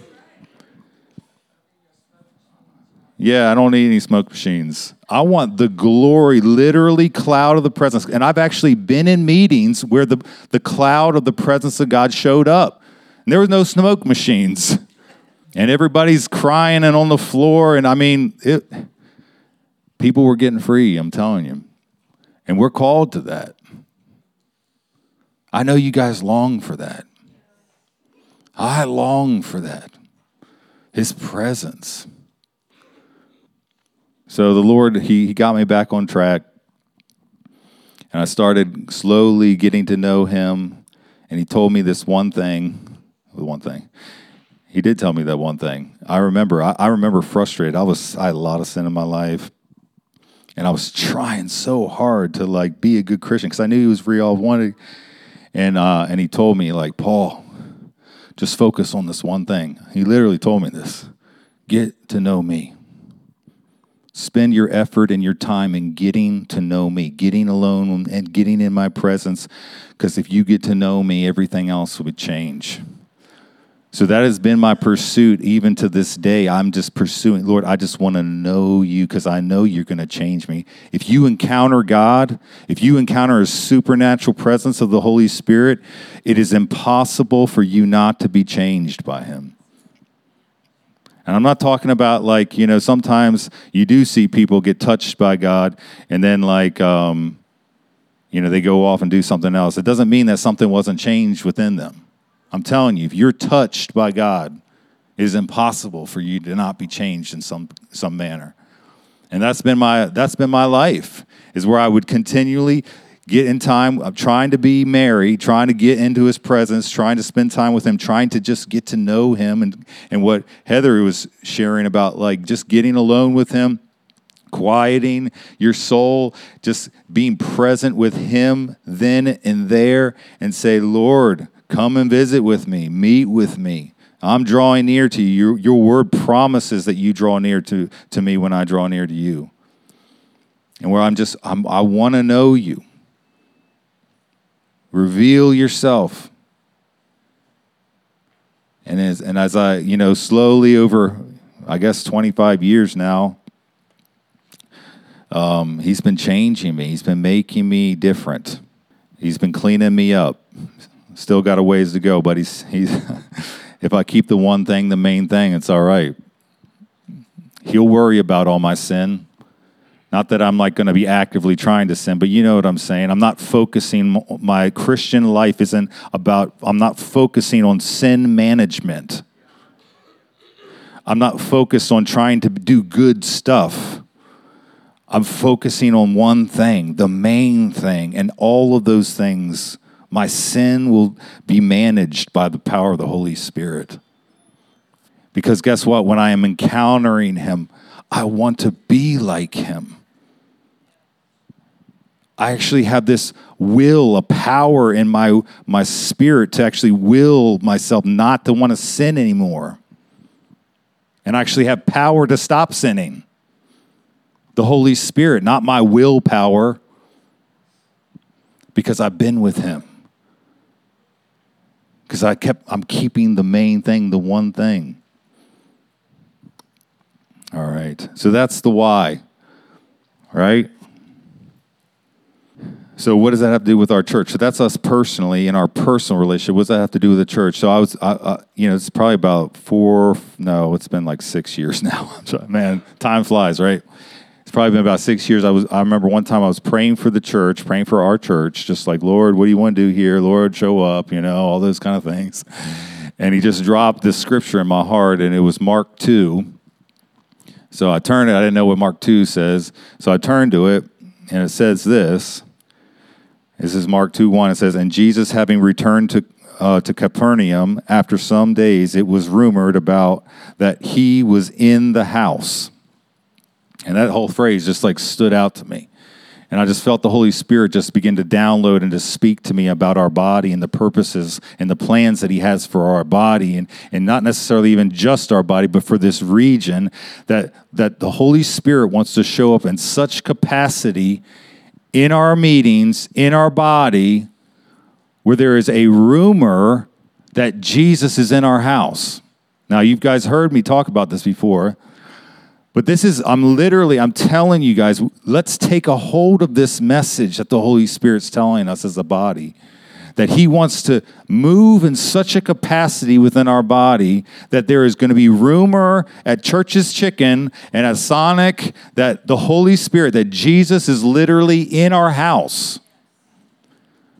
Yeah, I don't need any smoke machines. I want the glory, literally cloud of the presence. And I've actually been in meetings where the, the cloud of the presence of God showed up. And there was no smoke machines. And everybody's crying and on the floor. And I mean, it, people were getting free, I'm telling you. And we're called to that. I know you guys long for that. I long for that. His presence. So the Lord, he, he got me back on track. And I started slowly getting to know him. And he told me this one thing. The One thing. He did tell me that one thing. I remember. I, I remember frustrated. I was. I had a lot of sin in my life, and I was trying so hard to like be a good Christian because I knew he was real. I wanted, and uh, and he told me like Paul, just focus on this one thing. He literally told me this: get to know me. Spend your effort and your time in getting to know me, getting alone and getting in my presence. Because if you get to know me, everything else would change. So that has been my pursuit even to this day. I'm just pursuing, Lord, I just want to know you because I know you're going to change me. If you encounter God, if you encounter a supernatural presence of the Holy Spirit, it is impossible for you not to be changed by him. And I'm not talking about like, you know, sometimes you do see people get touched by God and then like, um, you know, they go off and do something else. It doesn't mean that something wasn't changed within them. I'm telling you, if you're touched by God, it is impossible for you to not be changed in some, some manner. And that's been my that's been my life is where I would continually get in time. I'm trying to be Mary, trying to get into his presence, trying to spend time with him, trying to just get to know him and, and what Heather was sharing about, like just getting alone with him, quieting your soul, just being present with him then and there, and say, Lord, come and visit with me, meet with me. I'm drawing near to you. Your, your word promises that you draw near to, to me when I draw near to you. And where I'm just, I'm, I want to know you. Reveal yourself. And as, and as I, you know, slowly over, I guess, 25 years now, um, he's been changing me. He's been making me different. He's been cleaning me up. Still got a ways to go, but he's, he's [LAUGHS] if I keep the one thing the main thing, it's all right. He'll worry about all my sin. Not that I'm like going to be actively trying to sin, but you know what I'm saying. I'm not focusing, my Christian life isn't about, I'm not focusing on sin management. I'm not focused on trying to do good stuff. I'm focusing on one thing, the main thing, and all of those things, my sin will be managed by the power of the Holy Spirit. Because guess what? When I am encountering Him, I want to be like Him. I actually have this will, a power in my, my spirit to actually will myself not to want to sin anymore. And I actually have power to stop sinning. The Holy Spirit, not my willpower, because I've been with Him. Because I kept I'm keeping the main thing, the one thing. All right. So that's the why. Right? So what does that have to do with our church? So that's us personally in our personal relationship. What does that have to do with the church? So I was, I, I, you know, it's probably about four. No, it's been like six years [LAUGHS] now. Man, time flies, right? Probably been about six years. I was. I remember one time I was praying for the church, praying for our church, just like Lord, what do you want to do here? Lord, show up. You know, all those kind of things. And He just dropped this scripture in my heart, and it was Mark two. So I turned it. I didn't know what Mark two says, so I turned to it, and it says this. This is Mark 2 1. It says, And Jesus, having returned to, uh, to Capernaum after some days, it was rumored about that he was in the house. And that whole phrase just like stood out to me. And I just felt the Holy Spirit just begin to download and to speak to me about our body and the purposes and the plans that He has for our body, and, and not necessarily even just our body, but for this region, that, that the Holy Spirit wants to show up in such capacity in our meetings, in our body, where there is a rumor that Jesus is in our house. Now, you guys heard me talk about this before. But this is, I'm literally, I'm telling you guys, let's take a hold of this message that the Holy Spirit's telling us as a body. That He wants to move in such a capacity within our body that there is going to be rumor at Church's Chicken and at Sonic that the Holy Spirit, that Jesus is literally in our house.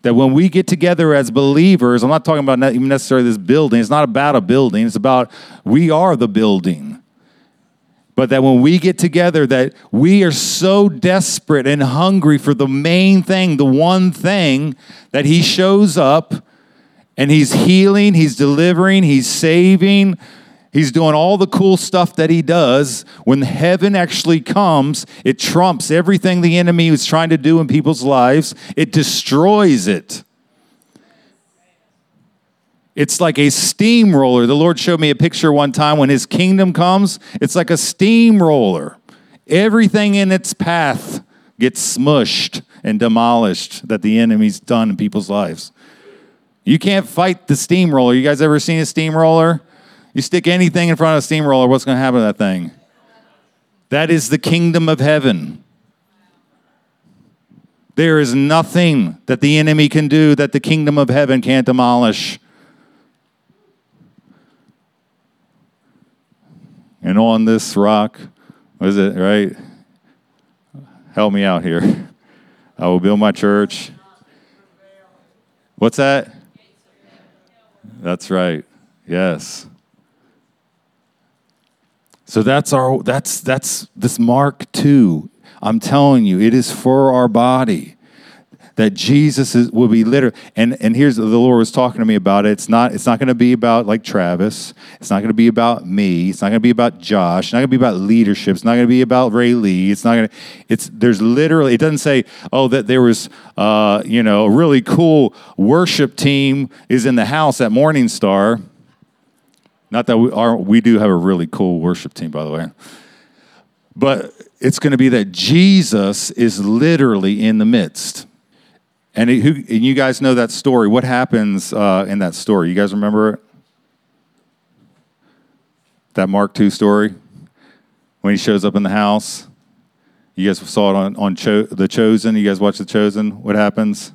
That when we get together as believers, I'm not talking about even necessarily this building, it's not about a building, it's about we are the building but that when we get together that we are so desperate and hungry for the main thing the one thing that he shows up and he's healing he's delivering he's saving he's doing all the cool stuff that he does. When heaven actually comes it trumps everything the enemy is trying to do in people's lives. It destroys it it's like a steamroller. The Lord showed me a picture one time when His kingdom comes, it's like a steamroller. Everything in its path gets smushed and demolished that the enemy's done in people's lives. You can't fight the steamroller. You guys ever seen a steamroller? You stick anything in front of a steamroller, what's going to happen to that thing? That is the kingdom of heaven. There is nothing that the enemy can do that the kingdom of heaven can't demolish. And on this rock, was it right? Help me out here. [LAUGHS] I will build my church. What's that? That's right. Yes. So that's our that's that's this Mark 2. I'm telling you, it is for our body that Jesus is, will be literally, and, and here's the Lord was talking to me about it. It's not, it's not going to be about like Travis. It's not going to be about me. It's not going to be about Josh. It's not going to be about leadership. It's not going to be about Ray Lee. It's not going to, it's, there's literally, it doesn't say, oh, that there was, uh, you know, a really cool worship team is in the house at Morning Star. Not that we are, we do have a really cool worship team, by the way. But it's going to be that Jesus is literally in the midst. And, who, and you guys know that story. What happens uh, in that story? You guys remember it? That Mark 2 story? When he shows up in the house? You guys saw it on, on Cho- The Chosen. You guys watch The Chosen? What happens?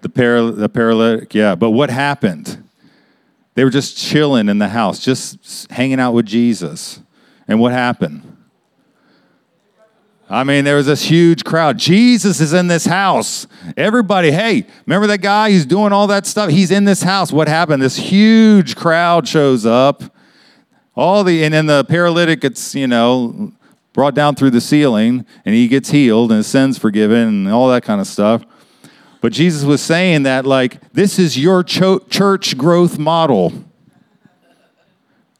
The, para- the paralytic, yeah. But what happened? They were just chilling in the house, just hanging out with Jesus. And what happened? I mean, there was this huge crowd. Jesus is in this house. Everybody, hey, remember that guy? He's doing all that stuff. He's in this house. What happened? This huge crowd shows up. All the and then the paralytic gets, you know, brought down through the ceiling and he gets healed and his sins forgiven and all that kind of stuff. But Jesus was saying that like this is your cho- church growth model.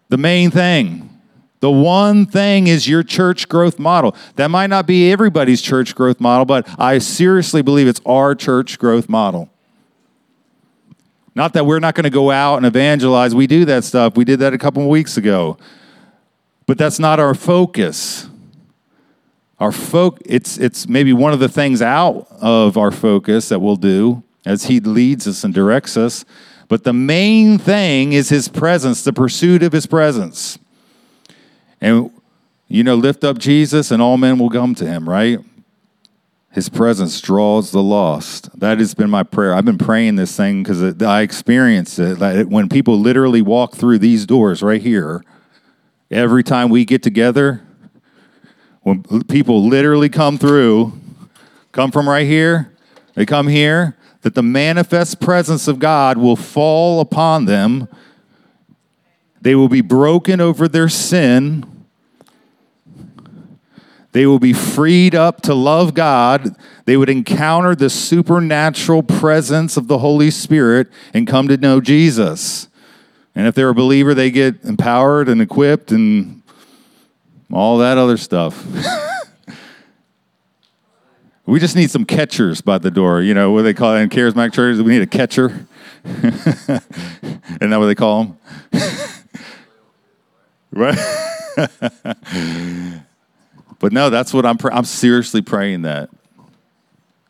The main thing. The one thing is your church growth model. That might not be everybody's church growth model, but I seriously believe it's our church growth model. Not that we're not going to go out and evangelize. We do that stuff. We did that a couple of weeks ago. But that's not our focus. Our folk it's it's maybe one of the things out of our focus that we'll do as he leads us and directs us. But the main thing is his presence, the pursuit of his presence. And, you know, lift up Jesus and all men will come to him, right? His presence draws the lost. That has been my prayer. I've been praying this thing because I experienced it. When people literally walk through these doors right here, every time we get together, when people literally come through, come from right here, they come here, that the manifest presence of God will fall upon them. They will be broken over their sin They will be freed up to love God. They would encounter the supernatural presence of the Holy Spirit and come to know Jesus. And if they're a believer, they get empowered and equipped and all that other stuff. [LAUGHS] we just need some catchers by the door. You know what they call it in charismatic churches? We need a catcher. [LAUGHS] Isn't that what they call them? [LAUGHS] right? [LAUGHS] but no, that's what I'm. Pr- I'm seriously praying that,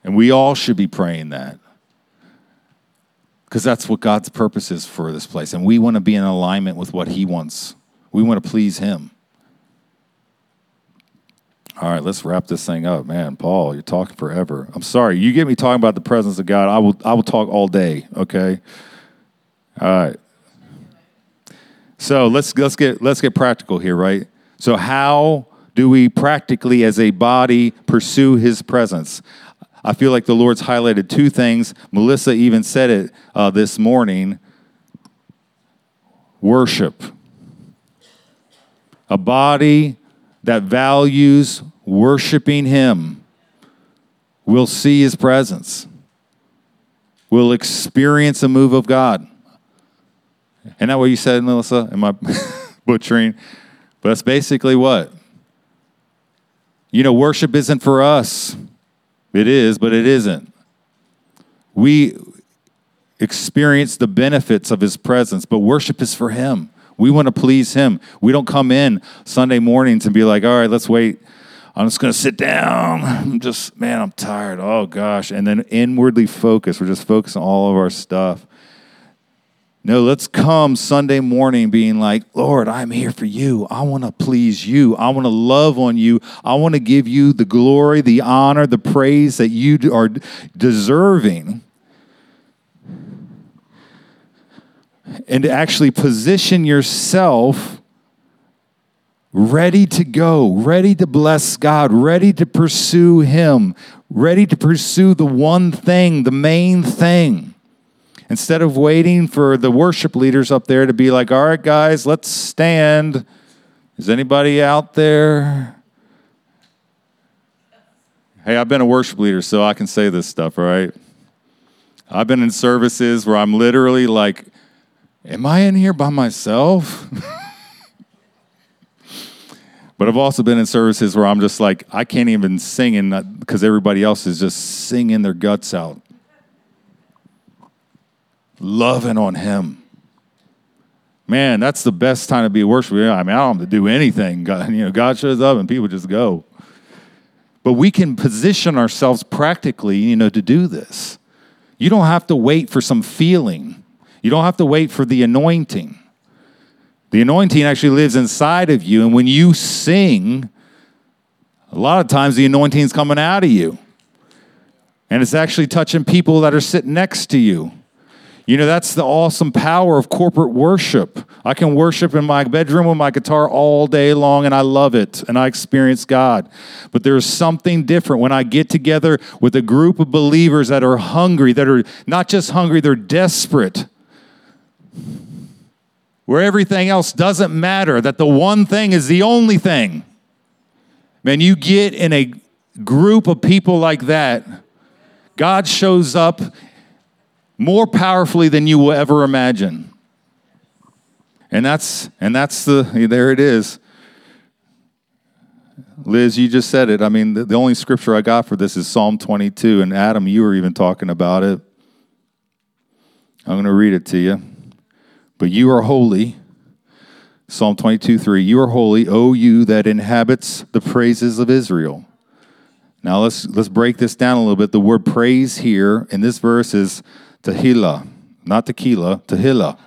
and we all should be praying that, because that's what God's purpose is for this place, and we want to be in alignment with what He wants. We want to please Him. All right, let's wrap this thing up, man. Paul, you're talking forever. I'm sorry. You get me talking about the presence of God. I will. I will talk all day. Okay. All right. So let's let's get let's get practical here, right? So how do we practically, as a body, pursue His presence? I feel like the Lord's highlighted two things. Melissa even said it uh, this morning. Worship. A body that values worshiping Him will see His presence, will experience a move of God. Isn't that what you said, Melissa? Am I [LAUGHS] butchering? But that's basically what? You know, worship isn't for us. It is, but it isn't. We experience the benefits of His presence, but worship is for Him. We want to please Him. We don't come in Sunday mornings and be like, all right, let's wait. I'm just going to sit down. I'm just, man, I'm tired. Oh, gosh. And then inwardly focus. We're just focusing on all of our stuff. No, let's come Sunday morning being like, Lord, I'm here for you. I want to please you. I want to love on you. I want to give you the glory, the honor, the praise that you are deserving. And to actually position yourself ready to go, ready to bless God, ready to pursue Him, ready to pursue the one thing, the main thing. Instead of waiting for the worship leaders up there to be like, all right, guys, let's stand. Is anybody out there? Hey, I've been a worship leader, so I can say this stuff, right? I've been in services where I'm literally like, am I in here by myself? [LAUGHS] but I've also been in services where I'm just like, I can't even sing because everybody else is just singing their guts out loving on Him. Man, that's the best time to be a worshiper. I mean, I don't have to do anything. [LAUGHS] God, you know, God shows up and people just go. But we can position ourselves practically, you know, to do this. You don't have to wait for some feeling. You don't have to wait for the anointing. The anointing actually lives inside of you, and when you sing, a lot of times the anointing is coming out of you. And it's actually touching people that are sitting next to you. You know, that's the awesome power of corporate worship. I can worship in my bedroom with my guitar all day long, and I love it, and I experience God. But there's something different when I get together with a group of believers that are hungry, that are not just hungry, they're desperate. Where everything else doesn't matter, that the one thing is the only thing. Man, you get in a group of people like that, God shows up more powerfully than you will ever imagine. And that's and that's the there it is. Liz, you just said it. I mean, the, the only scripture I got for this is Psalm 22, and Adam, you were even talking about it. I'm going to read it to you. But you are holy. Psalm 22, 3. You are holy, O you that inhabits the praises of Israel. Now let's let's break this down a little bit. The word praise here in this verse is Tehillah, not tequila, Tehillah.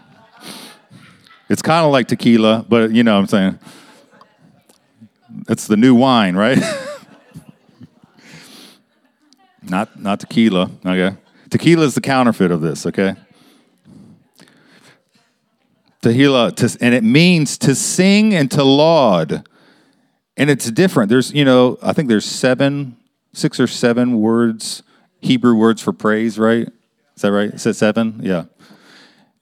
It's kind of like tequila, but you know what I'm saying. It's the new wine, right? [LAUGHS] not not tequila, okay? Tequila is the counterfeit of this, okay? Tehillah, and it means to sing and to laud. And it's different. There's, you know, I think there's seven, six or seven words, Hebrew words for praise, right? Is that right? Is it seven? Yeah.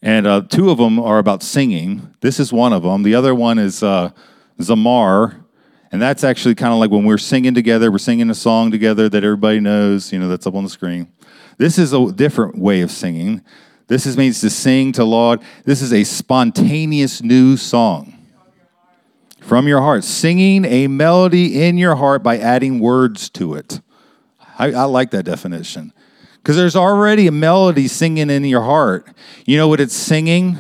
And uh, two of them are about singing. This is one of them. The other one is uh, Zamar, And that's actually kind of like when we're singing together, we're singing a song together that everybody knows, you know, that's up on the screen. This is a different way of singing. This is, means to sing to Lord. This is a spontaneous new song from your heart, singing a melody in your heart by adding words to it. I, I like that definition because there's already a melody singing in your heart. You know what it's singing?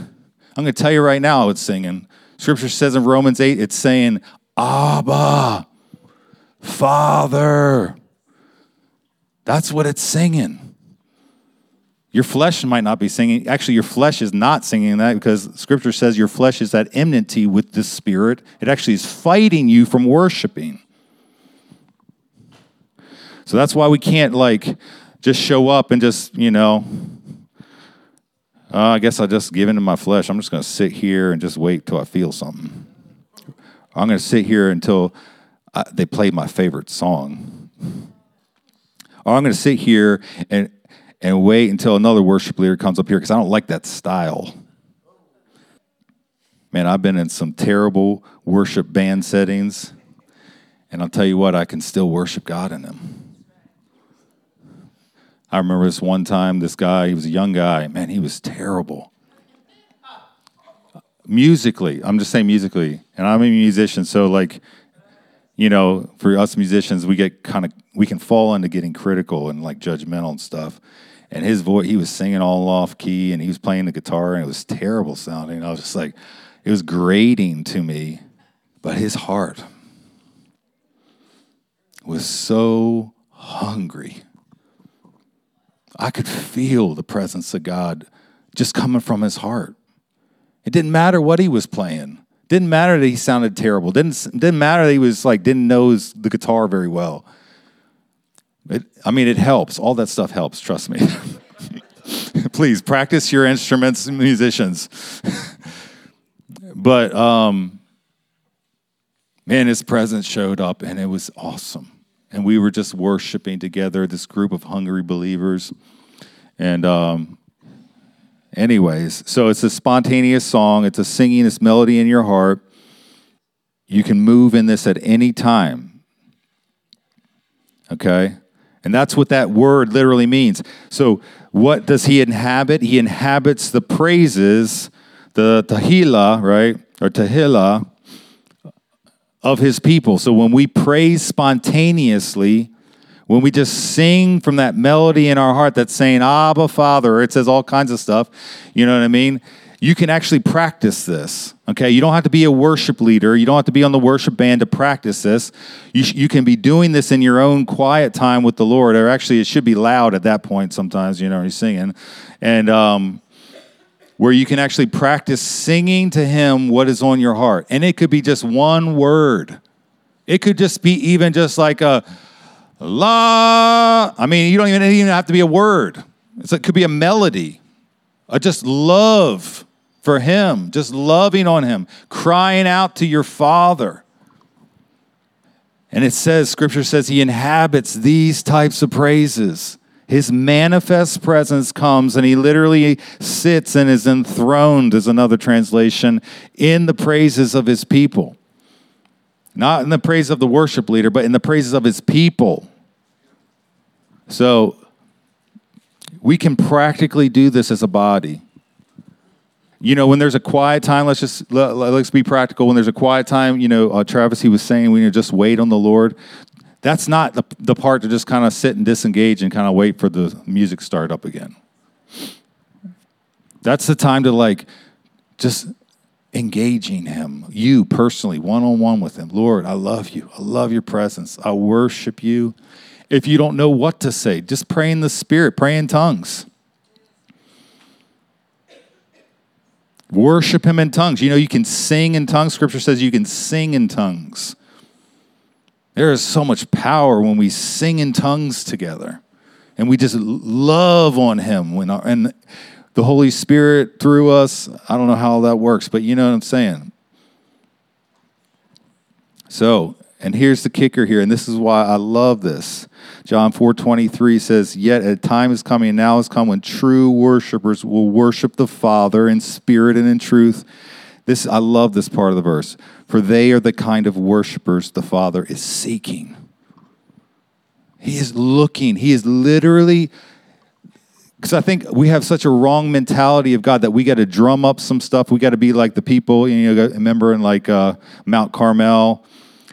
I'm going to tell you right now it's singing. Scripture says in Romans 8, it's saying, Abba, Father. That's what it's singing. Your flesh might not be singing. Actually, your flesh is not singing that because scripture says your flesh is at enmity with the spirit. It actually is fighting you from worshiping. So that's why we can't like just show up and just, you know, uh, I guess I'll just give into my flesh. I'm just going to sit here and just wait till I feel something. I'm going to sit here until I, they play my favorite song. Or I'm going to sit here and, and wait until another worship leader comes up here because I don't like that style. Man, I've been in some terrible worship band settings, and I'll tell you what, I can still worship God in them. I remember this one time, this guy, he was a young guy, man, he was terrible. Musically, I'm just saying musically, and I'm a musician, so like, you know, for us musicians, we get kind of, we can fall into getting critical and like judgmental and stuff. And his voice, he was singing all off key and he was playing the guitar and it was terrible sounding. I was just like, it was grating to me, but his heart was so hungry I could feel the presence of God just coming from his heart. It didn't matter what he was playing. Didn't matter that he sounded terrible. Didn't didn't matter that he was like didn't know his, the guitar very well. It, I mean, it helps. All that stuff helps. Trust me. [LAUGHS] Please practice your instruments, musicians. [LAUGHS] but um, man, his presence showed up, and it was awesome and we were just worshiping together, this group of hungry believers. And, um, anyways, so it's a spontaneous song, it's a singing, this melody in your heart. You can move in this at any time. Okay? And that's what that word literally means. So, what does he inhabit? He inhabits the praises, the tahila, right? Or tahila of his people. So when we praise spontaneously, when we just sing from that melody in our heart that's saying, Abba, Father, it says all kinds of stuff, you know what I mean? You can actually practice this, okay? You don't have to be a worship leader. You don't have to be on the worship band to practice this. You, sh- you can be doing this in your own quiet time with the Lord, or actually, it should be loud at that point sometimes, you know, you're singing. And, um, where you can actually practice singing to Him what is on your heart. And it could be just one word, it could just be even just like a la. I mean, you don't even, even have to be a word, it's, it could be a melody, a just love for Him, just loving on Him, crying out to your Father. And it says, Scripture says, He inhabits these types of praises. His manifest presence comes and he literally sits and is enthroned, is another translation, in the praises of his people. Not in the praise of the worship leader, but in the praises of his people. So we can practically do this as a body. You know, when there's a quiet time, let's just let, us be practical. When there's a quiet time, you know, uh, Travis, he was saying we need to just wait on the Lord. That's not the, the part to just kind of sit and disengage and kind of wait for the music start up again. That's the time to like just engaging him, you personally, one on one with him. Lord, I love you. I love your presence. I worship you. If you don't know what to say, just pray in the spirit, pray in tongues. Worship him in tongues. You know, you can sing in tongues. Scripture says you can sing in tongues. There is so much power when we sing in tongues together and we just love on Him. When our, and the Holy Spirit through us, I don't know how that works, but you know what I'm saying. So, and here's the kicker here, and this is why I love this. John 4:23 says, "Yet a time is coming, and now has come when true worshipers will worship the Father in spirit and in truth." This I love this part of the verse. For they are the kind of worshipers the Father is seeking. He is looking. He is literally because I think we have such a wrong mentality of God that we got to drum up some stuff. We got to be like the people. You know, remember in like uh, Mount Carmel,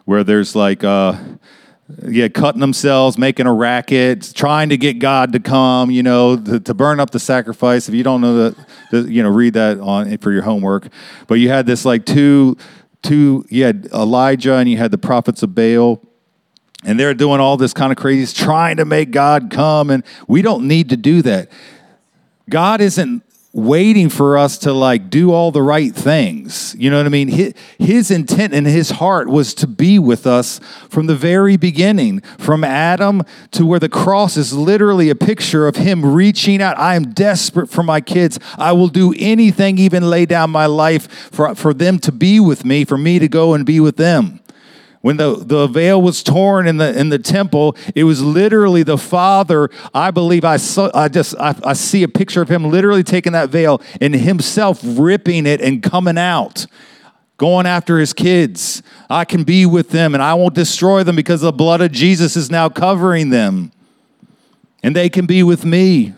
where there's like. Uh, yeah, cutting themselves, making a racket, trying to get God to come, you know, to, to burn up the sacrifice. If you don't know that, you know, read that on for your homework. But you had this like two, two. You had Elijah and you had the prophets of Baal, and they're doing all this kind of crazy, trying to make God come, and we don't need to do that. God isn't waiting for us to like do all the right things. You know what I mean? His, his, intent and his heart was to be with us from the very beginning, from Adam to where the cross is literally a picture of him reaching out. I am desperate for my kids. I will do anything, even lay down my life for, for them to be with me, for me to go and be with them. When the, the veil was torn in the, in the temple, it was literally the Father. I believe I, saw, I just I, I see a picture of him literally taking that veil and himself ripping it and coming out going after his kids. I can be with them and I won't destroy them because the blood of Jesus is now covering them. And they can be with me.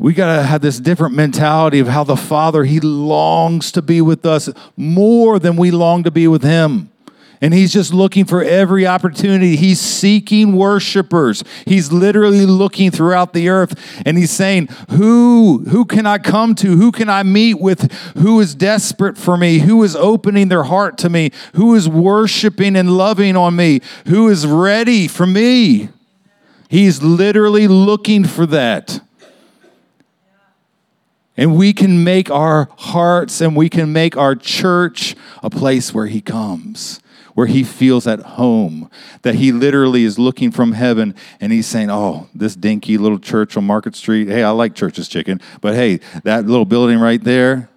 We got to have this different mentality of how the Father, He longs to be with us more than we long to be with Him. And He's just looking for every opportunity. He's seeking worshipers. He's literally looking throughout the earth and He's saying, Who, who can I come to? Who can I meet with? Who is desperate for me? Who is opening their heart to me? Who is worshiping and loving on me? Who is ready for me? He's literally looking for that. And we can make our hearts and we can make our church a place where He comes, where He feels at home, that He literally is looking from heaven and He's saying, Oh, this dinky little church on Market Street, hey, I like Church's Chicken, but hey, that little building right there,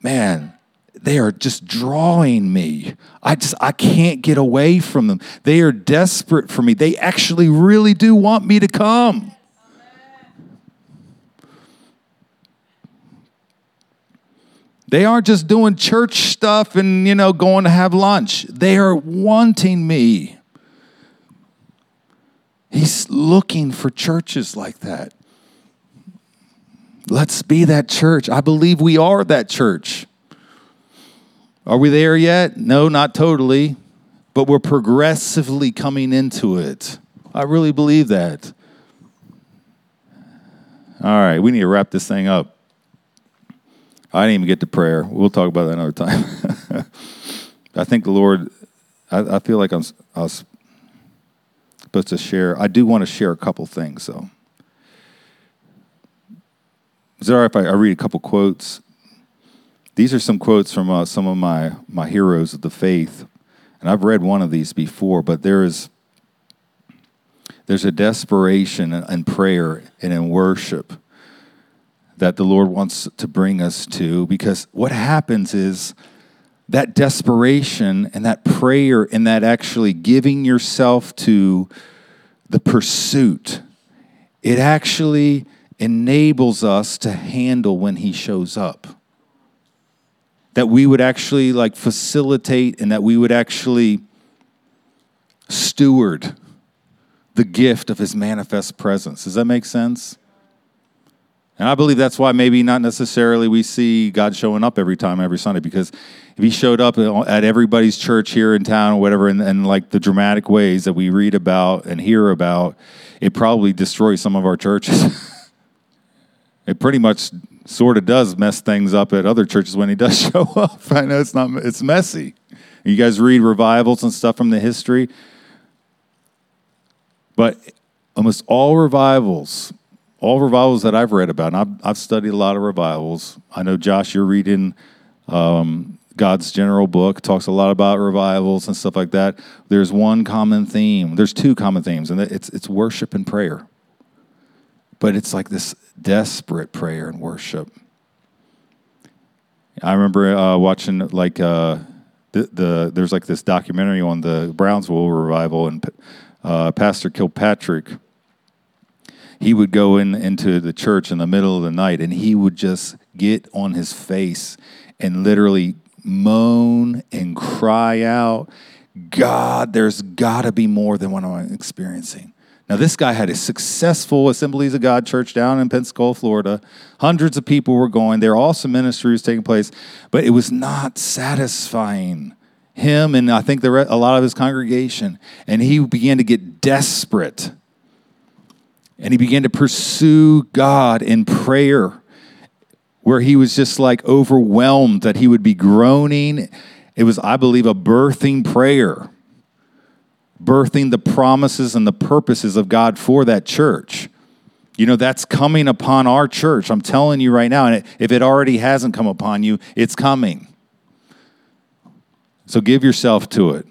man, they are just drawing me. I just I can't get away from them. They are desperate for me. They actually really do want me to come. They aren't just doing church stuff and, you know, going to have lunch. They are wanting me. He's looking for churches like that. Let's be that church. I believe we are that church. Are we there yet? No, not totally, but we're progressively coming into it. I really believe that. All right, we need to wrap this thing up. I didn't even get to prayer. We'll talk about that another time. [LAUGHS] I think the Lord, I, I feel like I'm, I was supposed to share. I do want to share a couple things, though. Is it all right if I, I read a couple quotes? These are some quotes from uh, some of my, my heroes of the faith. And I've read one of these before, but there is there's a desperation in prayer and in worship that the Lord wants to bring us to because what happens is that desperation and that prayer and that actually giving yourself to the pursuit, it actually enables us to handle when He shows up. That we would actually like facilitate and that we would actually steward the gift of His manifest presence. Does that make sense? And I believe that's why maybe not necessarily we see God showing up every time, every Sunday, because if he showed up at everybody's church here in town or whatever, and, and like the dramatic ways that we read about and hear about, it probably destroys some of our churches. [LAUGHS] it pretty much sort of does mess things up at other churches when he does [LAUGHS] show up. I know it's not it's messy. You guys read revivals and stuff from the history. But almost all revivals all revivals that I've read about, and I've, I've studied a lot of revivals. I know, Josh, you're reading um, God's Generals Book, talks a lot about revivals and stuff like that. There's one common theme. There's two common themes, and it's, it's worship and prayer. But it's like this desperate prayer and worship. I remember uh, watching like uh, the, the there's like this documentary on the Brownsville revival and uh, Pastor Kilpatrick he would go in into the church in the middle of the night and he would just get on his face and literally moan and cry out, God, there's got to be more than what I'm experiencing. Now, this guy had a successful Assemblies of God church down in Pensacola, Florida. Hundreds of people were going. There were awesome ministries taking place, but it was not satisfying him and I think the, a lot of his congregation. And he began to get desperate. And he began to pursue God in prayer, where he was just like overwhelmed that he would be groaning. It was, I believe, a birthing prayer, birthing the promises and the purposes of God for that church. You know, that's coming upon our church. I'm telling you right now. And if it already hasn't come upon you, it's coming. So give yourself to it.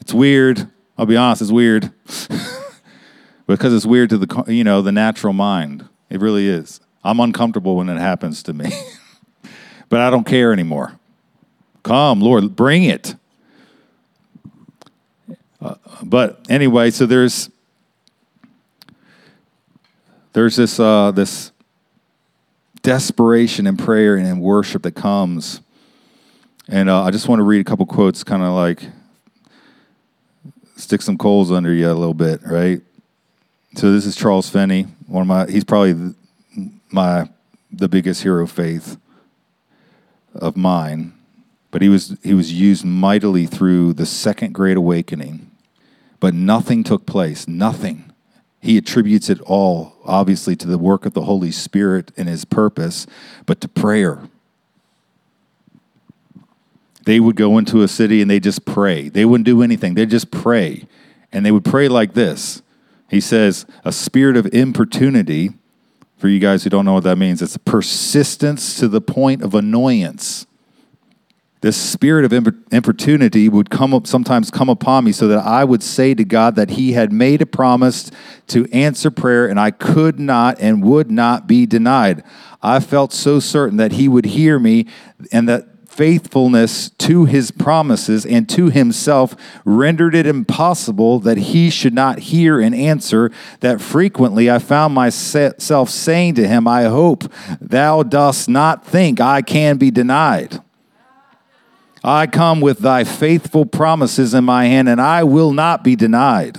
It's weird. I'll be honest, it's weird. [LAUGHS] because it's weird to the you know, the natural mind. It really is. I'm uncomfortable when it happens to me. [LAUGHS] but I don't care anymore. Come, Lord, bring it. Uh, but anyway, so there's there's this uh, this desperation in prayer and in worship that comes and uh, I just want to read a couple quotes, kind of like stick some coals under you a little bit, right? So this is Charles Finney, one of my. He's probably the, my the biggest hero faith of mine, but he was he was used mightily through the Second Great Awakening, but nothing took place. Nothing. He attributes it all, obviously, to the work of the Holy Spirit and His purpose, but to prayer they would go into a city and they just pray. They wouldn't do anything. They'd just pray. And they would pray like this. He says, a spirit of importunity, for you guys who don't know what that means, it's persistence to the point of annoyance. This spirit of importunity would come up, sometimes come upon me so that I would say to God that He had made a promise to answer prayer and I could not and would not be denied. I felt so certain that He would hear me and that faithfulness to his promises and to himself rendered it impossible that he should not hear and answer, that frequently I found myself saying to him, I hope thou dost not think I can be denied. I come with thy faithful promises in my hand, and I will not be denied.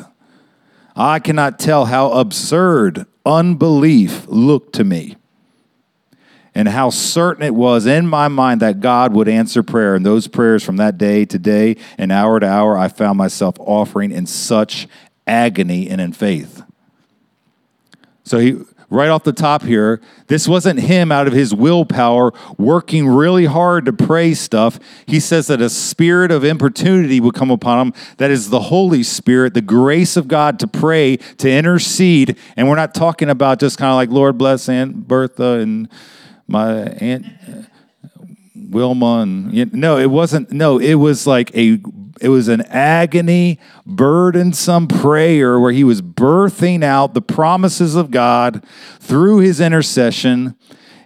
I cannot tell how absurd unbelief looked to me and how certain it was in my mind that God would answer prayer. And those prayers from that day to day and hour to hour, I found myself offering in such agony and in faith. So he right off the top here, this wasn't him out of his willpower working really hard to pray stuff. He says that a spirit of importunity would come upon him. That is the Holy Spirit, the grace of God to pray, to intercede. And we're not talking about just kind of like, Lord bless Aunt Bertha and my aunt Wilma and you know, no, it wasn't. No, it was like a it was an agony, burdensome prayer where he was birthing out the promises of God through his intercession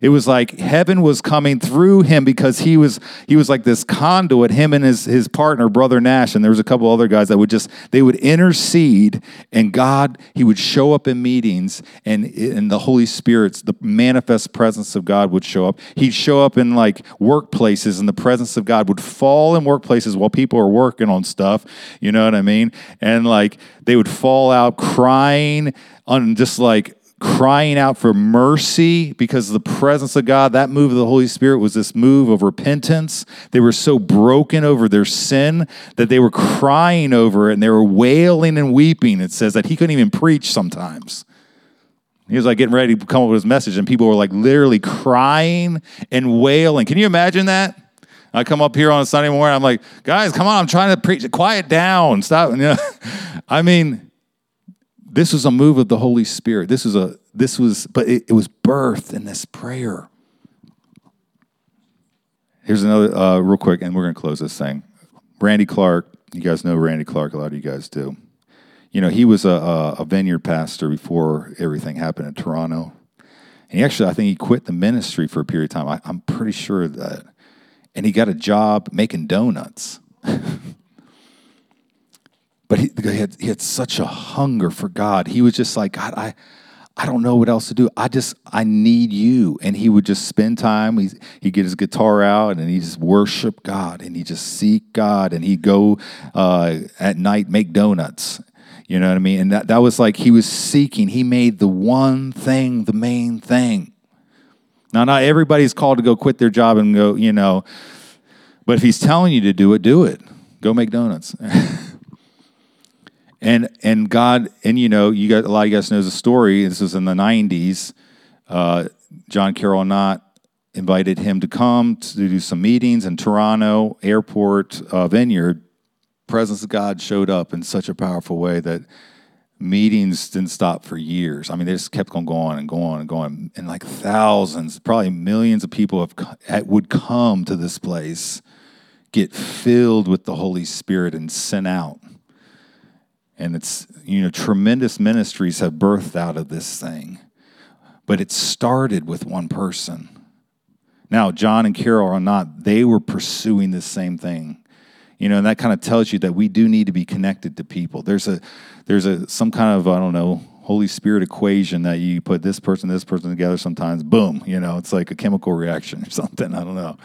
it was like heaven was coming through him because he was he was like this conduit. Him and his his partner, brother Nash, and there was a couple other guys that would just they would intercede, and God he would show up in meetings, and and the Holy Spirit's the manifest presence of God would show up. He'd show up in like workplaces, and the presence of God would fall in workplaces while people are working on stuff. You know what I mean? And like they would fall out crying on just like crying out for mercy because of the presence of God. That move of the Holy Spirit was this move of repentance. They were so broken over their sin that they were crying over it and they were wailing and weeping. It says that he couldn't even preach sometimes. He was like getting ready to come up with his message, and people were like literally crying and wailing. Can you imagine that? I come up here on a Sunday morning. I'm like, guys, come on! I'm trying to preach. Quiet down. Stop. [LAUGHS] You know? I mean, this was a move of the Holy Spirit. This was a this was, but it, it was birthed in this prayer. Here's another uh, real quick, and we're gonna close this thing. Randy Clark, you guys know Randy Clark. A lot of you guys do. You know, he was a, a vineyard pastor before everything happened in Toronto. And he actually, I think he quit the ministry for a period of time. I, I'm pretty sure that. And he got a job making donuts. [LAUGHS] But he, he, had, he had such a hunger for God. He was just like, God, I, I don't know what else to do. I just, I need you. And he would just spend time. He, he'd get his guitar out and he just worship God and he just seek God and he'd go uh, at night make donuts. You know what I mean? And that, that was like he was seeking. He made the one thing the main thing. Now, not everybody's called to go quit their job and go, you know, but if he's telling you to do it, do it. Go make donuts. [LAUGHS] and and God and you know you got a lot of you guys knows the story. This was in the '90s. Uh, John Carol Arnott invited him to come to do some meetings in Toronto Airport uh, Vineyard. Presence of God showed up in such a powerful way that meetings didn't stop for years. I mean, they just kept on going and going and going, and like thousands, probably millions of people have would come to this place, get filled with the Holy Spirit, and sent out and it's, you know, tremendous ministries have birthed out of this thing. But it started with one person. Now, John and Carol Arnott, they were pursuing the same thing. You know, and that kind of tells you that we do need to be connected to people. There's a there's a some kind of, I don't know, Holy Spirit equation that you put this person, this person together sometimes, boom, you know, it's like a chemical reaction or [LAUGHS] something. I don't know.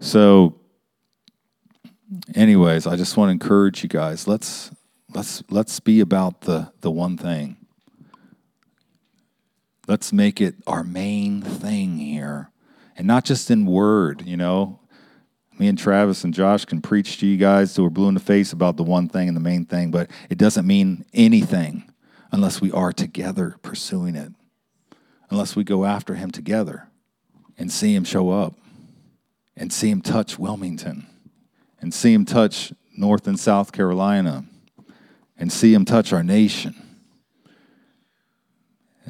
So anyways, I just want to encourage you guys. Let's let's let's be about the the one thing. Let's make it our main thing here. And not just in word, you know. Me and Travis and Josh can preach to you guys till we're blue in the face about the one thing and the main thing, but it doesn't mean anything unless we are together pursuing it. Unless we go after him together and see him show up and see him touch Wilmington and see him touch North and South Carolina and see Him touch our nation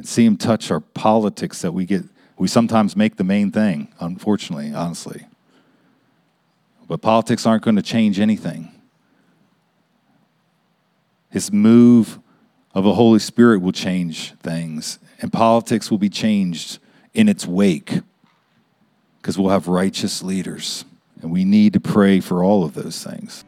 and see Him touch our politics that we get, we sometimes make the main thing, unfortunately, honestly. But politics aren't going to change anything. His move of the Holy Spirit will change things, and politics will be changed in its wake because we'll have righteous leaders. And we need to pray for all of those things.